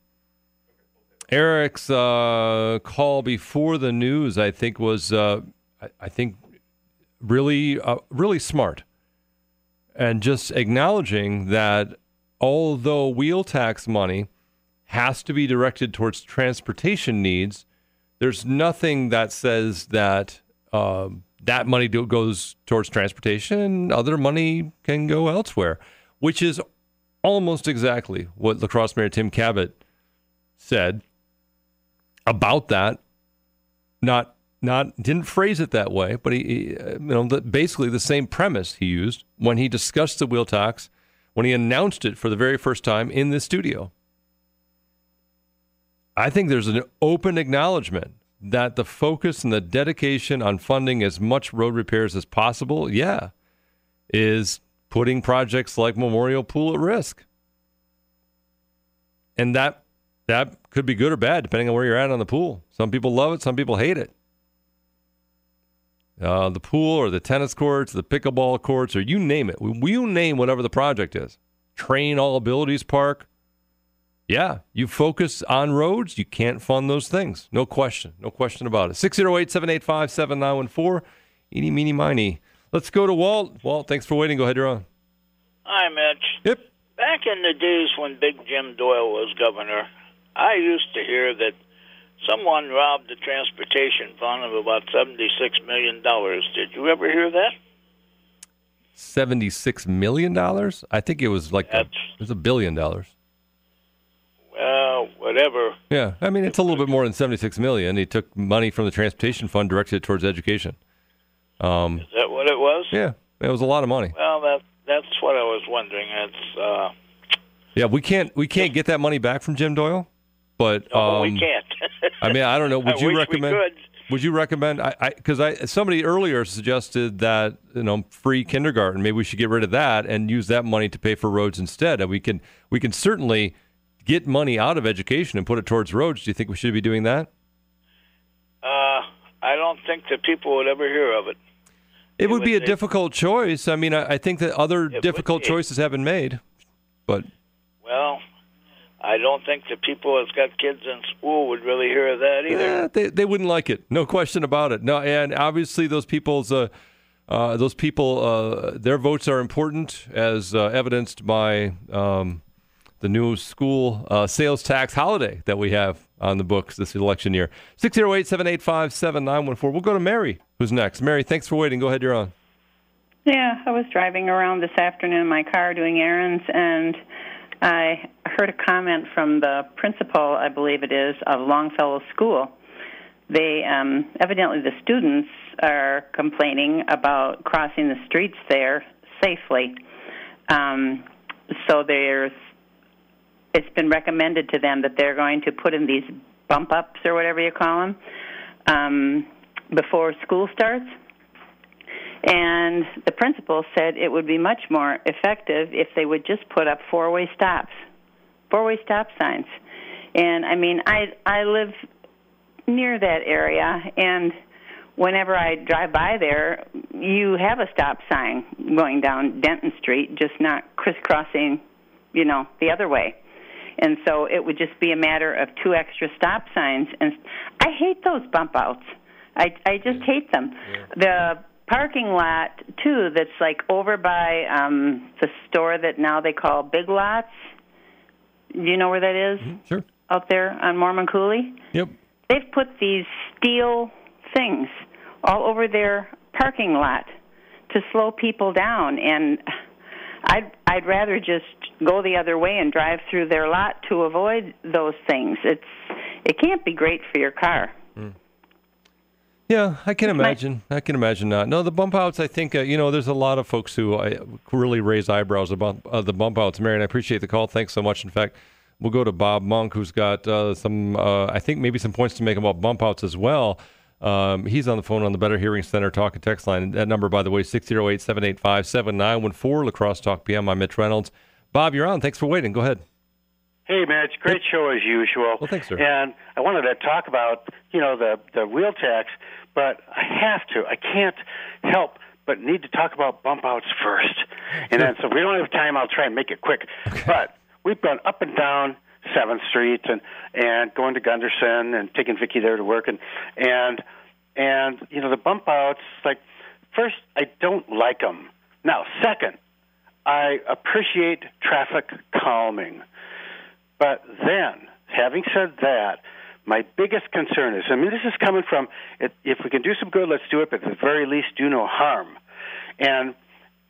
Eric's uh, call before the news, I think, was uh, I, I think really uh, really smart, and just acknowledging that although wheel tax money has to be directed towards transportation needs, there's nothing that says that uh, that money do- goes towards transportation other money can go elsewhere, which is almost exactly what La Crosse Mayor Tim Kabat said about that. Not not didn't phrase it that way, but he, he uh, you know the, basically the same premise he used when he discussed the wheel tax when he announced it for the very first time in this studio. I think there's an open acknowledgement that the focus and the dedication on funding as much road repairs as possible, yeah, is putting projects like Memorial Pool at risk. And that that could be good or bad depending on where you're at on the pool. Some people love it, some people hate it. Uh, the pool or the tennis courts, the pickleball courts, or you name it. We you name whatever the project is. Trane All Abilities Park. Yeah, you focus on roads, you can't fund those things. No question. No question about it. 608 785 7914. Eeny, meeny, miny. Let's go to Walt. Walt, thanks for waiting. Go ahead, you're on. Hi, Mitch. Yep. Back in the days when Big Jim Doyle was governor, I used to hear that someone robbed the transportation fund of about $76 million. Did you ever hear that? $76 million? I think it was like a, it was a billion dollars. Well, whatever. Yeah, I mean it's a little bit more than 76 million. He took money from the transportation fund, directed it towards education. Um, Is that what it was? yeah, it was a lot of money. Well, that that's what I was wondering. It's uh, Yeah, we can't we can't get that money back from Jim Doyle, but oh, um, we can't. I mean, I don't know. Would I you recommend? Would you recommend? I because I, somebody earlier suggested that you know free kindergarten. Maybe we should get rid of that and use that money to pay for roads instead. And we can we can certainly get money out of education and put it towards roads. Do you think we should be doing that? Uh, I don't think that people would ever hear of it. It would be a would- difficult choice. I mean, I, I think that other difficult choices have been made, but Well, I don't think the people that's got kids in school would really hear of that either. Eh, they they wouldn't like it. No question about it. No, and obviously those people's uh, uh, those people uh, their votes are important, as uh, evidenced by um, the new school uh, sales tax holiday that we have on the books this election year. Six zero eight seven eight five seven nine one four. We'll go to Mary, who's next. Mary, thanks for waiting. Go ahead, you're on. Yeah, I was driving around this afternoon in my car doing errands, and I heard a comment from the principal, I believe it is, of Longfellow School. They um, evidently the students are complaining about crossing the streets there safely. Um, so there's it's been recommended to them that they're going to put in these bump ups or whatever you call them um, before school starts. And the principal said it would be much more effective if they would just put up four way stops, four way stop signs. And I mean, I I live near that area, and whenever I drive by there, you have a stop sign going down Denton Street, just not crisscrossing, you know, the other way. And so it would just be a matter of two extra stop signs. And I hate those bump outs. I I just hate them. The parking lot too that's like over by um the store that now they call Big Lots. Do you know where that is? Sure. Out there on Mormon Coulee? Yep. They've put these steel things all over their parking lot to slow people down and I'd I'd rather just go the other way and drive through their lot to avoid those things. It's it can't be great for your car. Yeah, I can imagine. I can imagine not. No, the bump outs. I think uh, you know. There's a lot of folks who uh, really raise eyebrows about uh, the bump outs. Marion, I appreciate the call. Thanks so much. In fact, we'll go to Bob Monk, who's got uh, some. Uh, I think maybe some points to make about bump outs as well. Um, he's on the phone on the Better Hearing Center talk and text line. That number, by the way, 608-785-7914. La Crosse Talk PM. I'm Mitch Reynolds. Bob, you're on. Thanks for waiting. Go ahead. Hey, Mitch, great show as usual. Well, thanks, sir. And I wanted to talk about, you know, the the wheel tax, but I have to. I can't help but need to talk about bump outs first. And then, so we don't have time. I'll try and make it quick. But we've gone up and down Seventh Street and and going to Gundersen and taking Vicky there to work and and and you know the bump outs. Like, first, I don't like them. Now, second, I appreciate traffic calming. But then, having said that, my biggest concern is I mean, this is coming from if we can do some good, let's do it, but at the very least, do no harm. And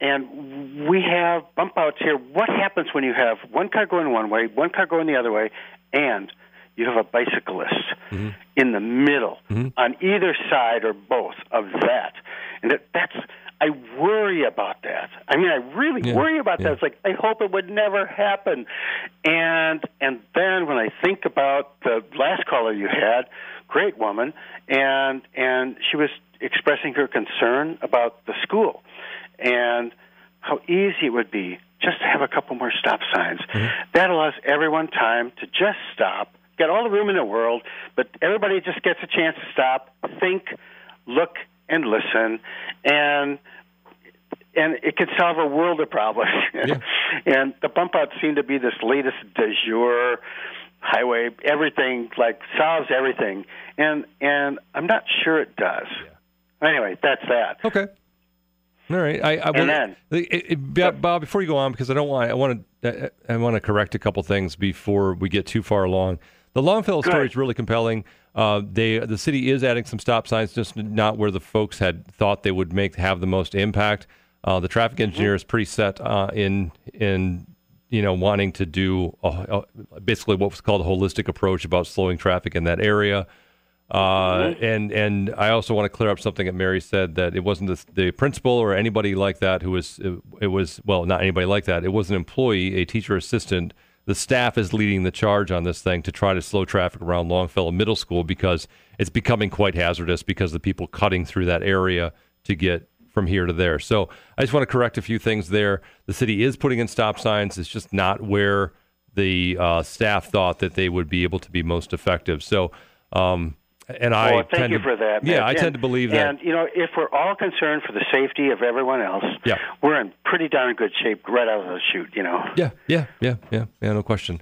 and we have bump outs here. What happens when you have one car going one way, one car going the other way, and you have a bicyclist mm-hmm. in the middle mm-hmm. on either side or both of that? And that, that's I worry about that. I mean, I really Yeah, worry about that. It's like I hope it would never happen. And and then when I think about the last caller you had, great woman, and and she was expressing her concern about the school and how easy it would be just to have a couple more stop signs. Mm-hmm. That allows everyone time to just stop, get all the room in the world, but everybody just gets a chance to stop, think, look, and listen, and and it could solve a world of problems. and the bump outs seem to be this latest de jour highway. Everything like solves everything, and and I'm not sure it does. Anyway, that's that. Okay. All right. I, I And will- then- it- it- Bob, Bob, before you go on, because I don't want I want to I want to correct a couple things before we get too far along. The Longfellow story is really compelling. Uh, they the city is adding some stop signs, just not where the folks had thought they would make have the most impact. Uh, the traffic engineer is pretty set uh, in in you know wanting to do a, a, basically what was called a holistic approach about slowing traffic in that area. Uh, and and I also want to clear up something that Mary said that it wasn't the, the principal or anybody like that who was it, it was well not anybody like that. It was an employee, a teacher assistant. The staff is leading the charge on this thing to try to slow traffic around Longfellow Middle School because it's becoming quite hazardous because the people cutting through that area to get from here to there. So I just want to correct a few things there. The city is putting in stop signs. It's just not where the uh, staff thought that they would be able to be most effective. So, um, and I well, thank you to, for that. Yeah. I tend to believe that. And you know, if we're all concerned for the safety of everyone else, Yeah. we're in pretty darn good shape right out of the chute. You know. Yeah, yeah, yeah, yeah, yeah. No question.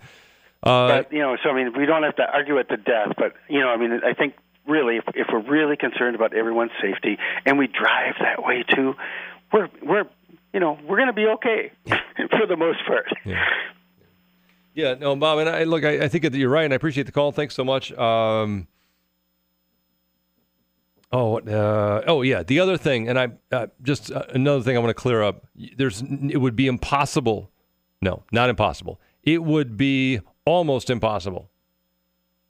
Uh, but you know, so I mean, we don't have to argue it to death. But you know, I mean, I think really, if, if we're really concerned about everyone's safety, and we drive that way too, we're we're you know we're going to be okay for the most part. Yeah, no, Bob, and I look, I, I think that you're right, and I appreciate the call. Thanks so much. Um, Oh, uh, oh yeah. The other thing, and I uh, just uh, another thing I want to clear up. There's, it would be impossible. No, not impossible. It would be almost impossible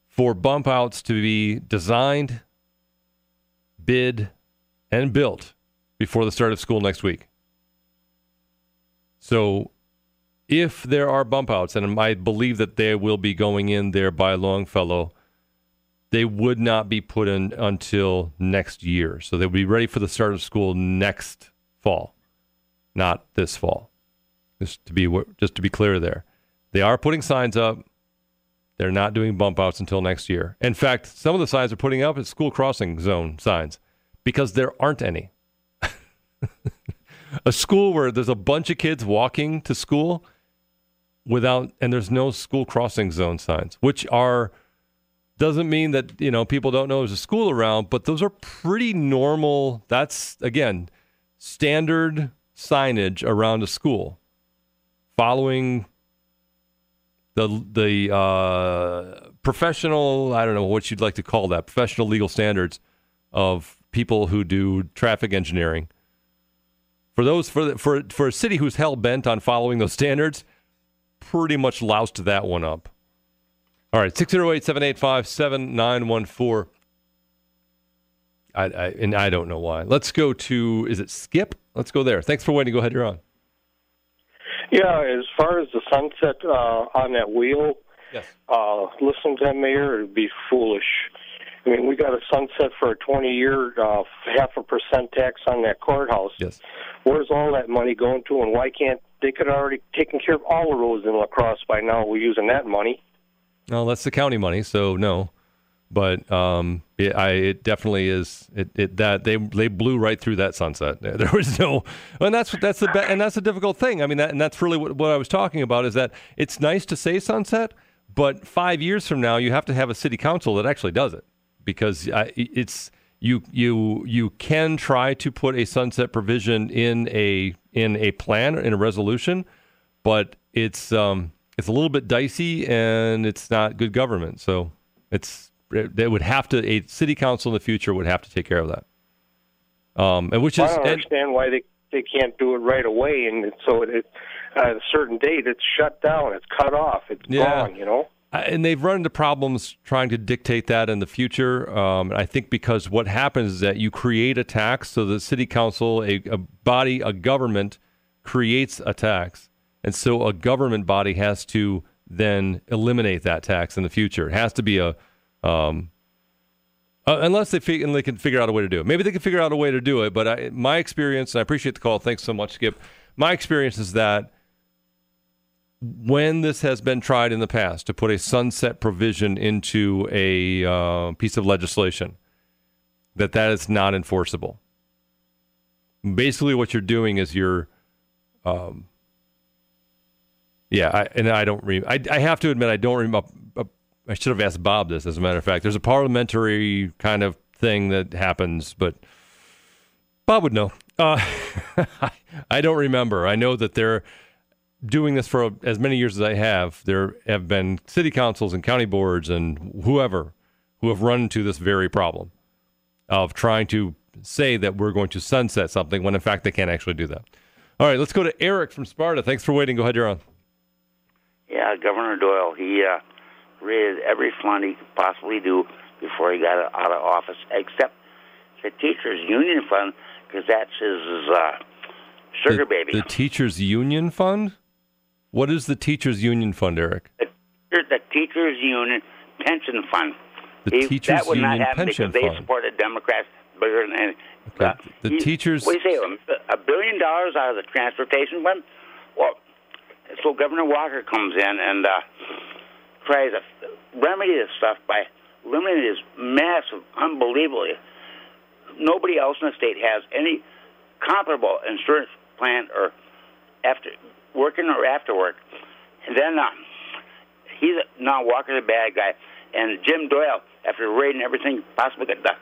for bump outs to be designed, bid, and built before the start of school next week. So, if there are bump outs, and I believe that they will be going in there by Longfellow they would not be put in until next year. So they'll be ready for the start of school next fall, not this fall. Just to be just to be clear there. They are putting signs up. They're not doing bump outs until next year. In fact, some of the signs are putting up as school crossing zone signs because there aren't any. a school where there's a bunch of kids walking to school without and there's no school crossing zone signs, which are doesn't mean that you know people don't know there's a school around, but those are pretty normal. That's again standard signage around a school, following the the uh, professional. I don't know what you'd like to call that professional legal standards of people who do traffic engineering. For those for for for a city who's hell bent on following those standards, pretty much loused that one up. All right, 608 785 7914. And I don't know why. Let's go to, is it Skip? Let's go there. Thanks for waiting. Go ahead, you're on. Yeah, as far as the sunset uh, on that wheel, yes. uh, listen to that mayor, it'd be foolish. I mean, we got a sunset for a 20 year, uh, half a percent tax on that courthouse. Yes. Where's all that money going to, and why can't they could already taken care of all the roads in La Crosse by now? We're using that money. No, that's the county money, so no. But um, it, I, it definitely is. It, it that they they blew right through that sunset. There was no, and that's that's the and that's a difficult thing. I mean, that, and that's really what, what I was talking about is that it's nice to say sunset, but five years from now, you have to have a city council that actually does it because it's you you you can try to put a sunset provision in a in a plan in a resolution, but it's um, it's a little bit dicey and it's not good government. So it's they would have to a city council in the future would have to take care of that. Um, and which is I don't understand why they they can't do it right away, and so it, it at a certain date it's shut down, it's cut off, it's Yeah. gone. You know. and they've run into problems trying to dictate that in the future. Um, I think because what happens is that you create a tax, so the city council, a, a body, a government, creates a tax, and so a government body has to then eliminate that tax in the future. It has to be a um, uh, unless they, they can figure out a way to do it. Maybe they can figure out a way to do it. But I, my experience, and I appreciate the call. Thanks so much, Skip. My experience is that when this has been tried in the past to put a sunset provision into a uh, piece of legislation, that that is not enforceable. Basically, what you're doing is you're, um, yeah, I, and I don't. Re- I, I have to admit, I don't remember. I should have asked Bob this. As a matter of fact, there's a parliamentary kind of thing that happens, but Bob would know. Uh, I don't remember. I know that they're doing this for as many years as I have. There have been city councils and county boards and whoever who have run into this very problem of trying to say that we're going to sunset something when in fact they can't actually do that. All right, let's go to Eric from Sparta. Thanks for waiting. Go ahead, you're on. Yeah, Governor Doyle, he uh, raided every fund he could possibly do before he got out of office, except the teachers' union fund, because that's his uh, sugar the, baby. The teachers' union fund. What is the teachers' union fund, Eric? The, the teachers' union pension fund. The He- teachers' that would union not happen pension because they supported Democrats bigger than any. Okay. The he- teachers. What do you say? A billion dollars out of the transportation fund? So Governor Walker comes in and uh, tries to remedy this stuff by limiting this massive, unbelievably. Nobody else in the state has any comparable insurance plan or after working or after work. And then uh, he's now Walker's a bad guy, and Jim Doyle, after raiding everything possible, could. Uh,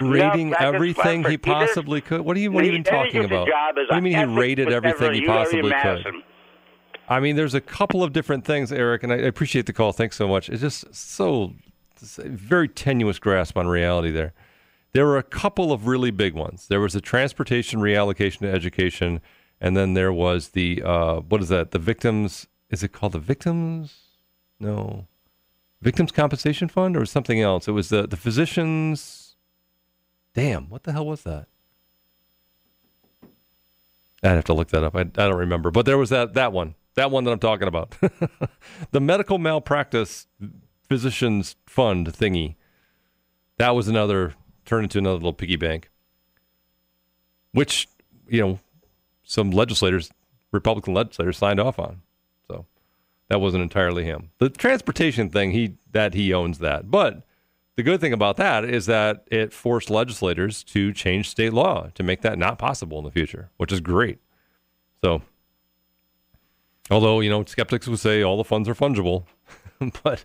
raiding no, everything he possibly could. What are you? What are you even talking about? What do you mean he raided everything he possibly could? I mean, there's a couple of different things, Eric, and I appreciate the call. Thanks so much. It's just so it's very tenuous grasp on reality there. There were a couple of really big ones. There was the transportation reallocation to education, and then there was the uh, what is that? The victims. Is it called the victims? No, victims compensation fund or something else? It was the the physicians. Damn, what the hell was that? I'd have to look that up. I, I don't remember, but there was that that one, that one that I'm talking about, the medical malpractice physicians fund thingy. That was another turned into another little piggy bank, which you know some legislators, Republican legislators, signed off on. So that wasn't entirely him. The transportation thing, he that he owns that, but. The good thing about that is that it forced legislators to change state law to make that not possible in the future, which is great. So, although, you know, skeptics would say all the funds are fungible, but,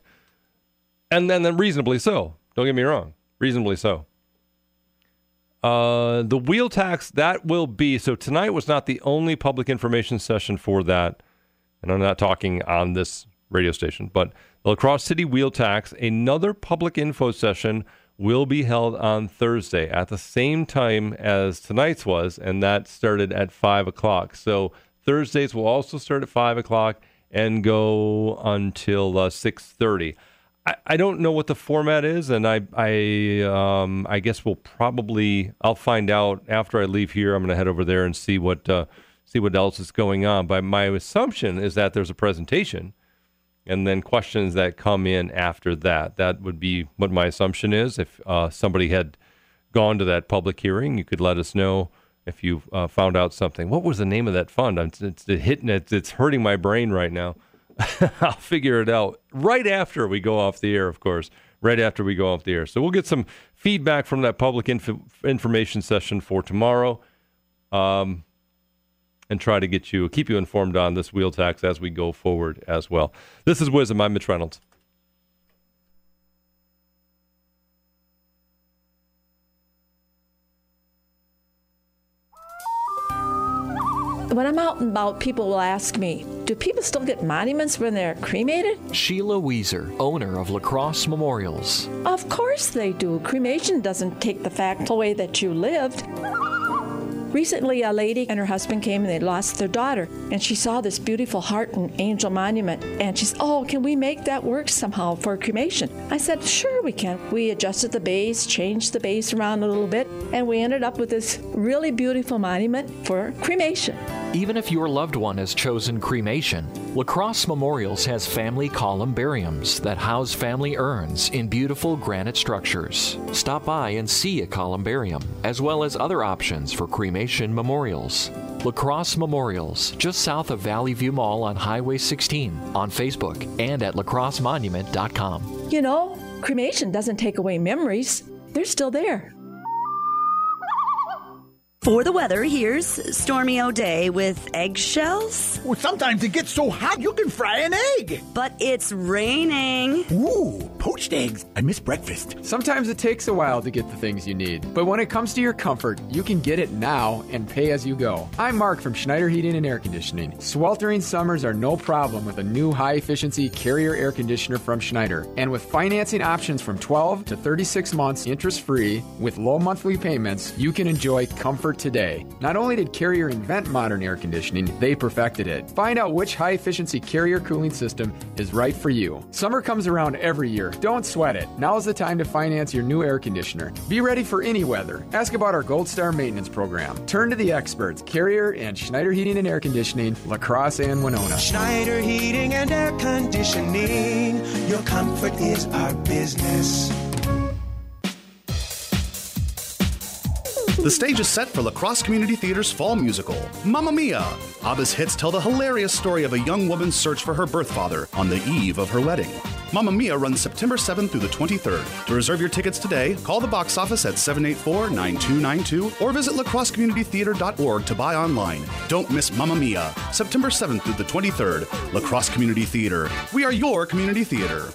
and then, then reasonably so. Don't get me wrong, reasonably so. Uh, the wheel tax, that will be, so tonight was not the only public information session for that. And I'm not talking on this radio station, but the La City wheel tax, another public info session will be held on Thursday at the same time as tonight's was, and that started at five o'clock. So Thursdays will also start at five o'clock and go until uh, six thirty. I, I don't know what the format is, and I I um, I guess we'll probably I'll find out after I leave here. I'm going to head over there and see what uh, see what else is going on. But my assumption is that there's a presentation and then questions that come in after that. That would be what my assumption is. If uh, somebody had gone to that public hearing, you could let us know if you uh, found out something. What was the name of that fund? It's, it's hitting it. It's hurting my brain right now. I'll figure it out right after we go off the air, of course. Right after we go off the air. So we'll get some feedback from that public inf- information session for tomorrow. Um, and try to get you keep you informed on this wheel tax as we go forward as well. This is WIZM. I'm Mitch Reynolds. When I'm out and about, people will ask me, do people still get monuments when they're cremated? Sheila Weezer, owner of La Crosse Memorials. Of course they do. Cremation doesn't take the fact away that you lived. Recently, a lady and her husband came and they lost their daughter, and she saw this beautiful heart and angel monument. And she said, Oh, can we make that work somehow for cremation? I said, Sure, we can. We adjusted the base, changed the base around a little bit, and we ended up with this really beautiful monument for cremation. Even if your loved one has chosen cremation, La Crosse Memorials has family columbariums that house family urns in beautiful granite structures. Stop by and see a columbarium, as well as other options for cremation memorials. La Crosse Memorials, just south of Valley View Mall on Highway 16, on Facebook, and at lacrossemonument.com. You know, cremation doesn't take away memories, they're still there. For the weather, here's Stormy O'Day with eggshells. Well, sometimes it gets so hot you can fry an egg. But it's raining. Ooh, poached eggs. I miss breakfast. Sometimes it takes a while to get the things you need, but when it comes to your comfort, you can get it now and pay as you go. I'm Mark from Schneider Heating and Air Conditioning. Sweltering summers are no problem with a new high efficiency carrier air conditioner from Schneider. And with financing options from 12 to 36 months interest free with low monthly payments, you can enjoy comfort today. Not only did Carrier invent modern air conditioning, they perfected it. Find out which high efficiency Carrier cooling system is right for you. Summer comes around every year. Don't sweat it. Now is the time to finance your new air conditioner. Be ready for any weather. Ask about our Gold Star maintenance program. Turn to the experts, Carrier and Schneider Heating and Air Conditioning, La Crosse and Winona. Schneider Heating and Air Conditioning. Your comfort is our business. The stage is set for La Crosse Community Theater's fall musical, Mamma Mia! ABBA's hits tell the hilarious story of a young woman's search for her birth father on the eve of her wedding. Mamma Mia runs September 7th through the 23rd. To reserve your tickets today, call the box office at 784 9292 or visit lacrossecommunitytheater.org to buy online. Don't miss Mamma Mia! September 7th through the 23rd. La Crosse Community Theater. We are your community theater.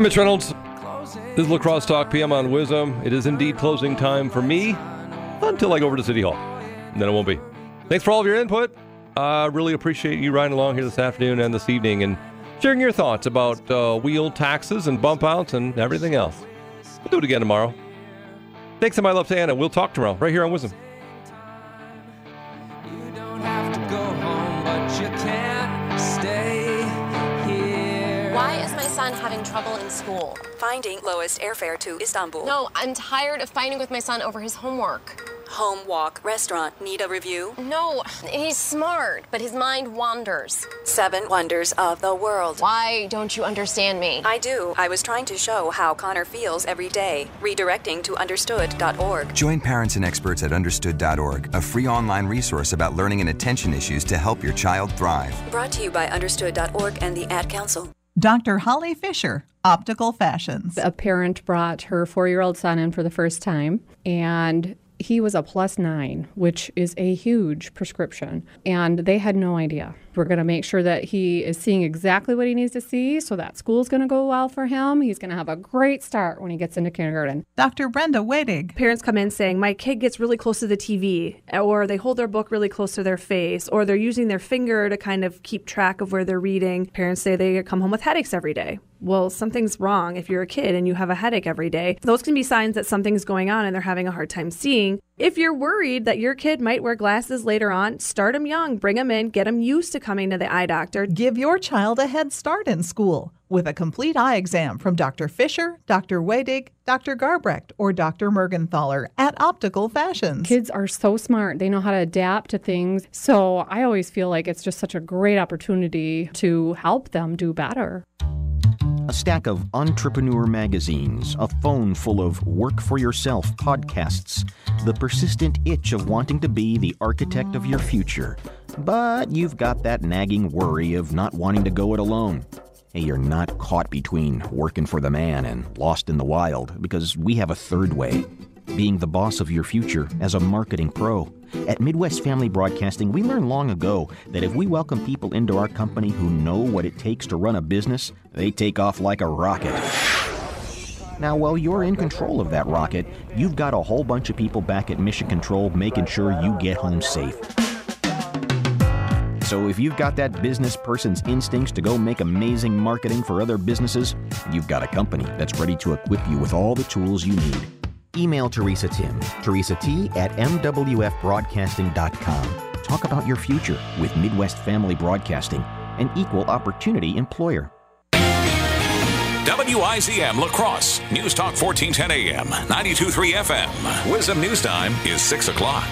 I'm Mitch Reynolds. This is La Crosse Talk PM on WIZM. It is indeed closing time for me until I go over to City Hall. And then it won't be. Thanks for all of your input. I uh, really appreciate you riding along here this afternoon and this evening and sharing your thoughts about uh, wheel taxes and bump outs and everything else. We'll do it again tomorrow. Thanks to my love to Anna. We'll talk tomorrow right here on WIZM. You don't have to go home, but you can stay. Why son having trouble in school? Finding lowest airfare to Istanbul. No, I'm tired of fighting with my son over his homework. Home, walk, restaurant. Need a review? No, he's smart, but his mind wanders. Seven wonders of the world. Why don't you understand me? I do. I was trying to show how Connor feels every day. Redirecting to understood.org. Join parents and experts at understood.org, a free online resource about learning and attention issues to help your child thrive. Brought to you by understood.org and the Ad Council. Dr. Holly Fisher, Optical Fashions. A parent brought her four year old son in for the first time, and he was a plus nine, which is a huge prescription. And they had no idea. We're going to make sure that he is seeing exactly what he needs to see so that school's going to go well for him. He's going to have a great start when he gets into kindergarten. Dr. Brenda Wedig. Parents come in saying, My kid gets really close to the TV, or they hold their book really close to their face, or they're using their finger to kind of keep track of where they're reading. Parents say they come home with headaches every day. Well, something's wrong if you're a kid and you have a headache every day. Those can be signs that something's going on and they're having a hard time seeing. If you're worried that your kid might wear glasses later on, start them young, bring them in, get them used to coming to the eye doctor. Give your child a head start in school with a complete eye exam from Dr. Fisher, Dr. Wedig, Dr. Garbrecht, or Dr. Mergenthaler at Optical Fashions. Kids are so smart. They know how to adapt to things. So I always feel like it's just such a great opportunity to help them do better. A stack of entrepreneur magazines, a phone full of work for yourself podcasts, the persistent itch of wanting to be the architect of your future. But you've got that nagging worry of not wanting to go it alone. Hey, you're not caught between working for the man and lost in the wild because we have a third way being the boss of your future as a marketing pro. At Midwest Family Broadcasting, we learned long ago that if we welcome people into our company who know what it takes to run a business, they take off like a rocket. Now, while you're in control of that rocket, you've got a whole bunch of people back at Mission Control making sure you get home safe. So if you've got that business person's instincts to go make amazing marketing for other businesses, you've got a company that's ready to equip you with all the tools you need. Email Teresa Tim, Teresa T at MWFBroadcasting.com. Talk about your future with Midwest Family Broadcasting, an equal opportunity employer. WIZM La Crosse, News Talk 1410 AM, 923 FM. WIZM News Time is 6 o'clock.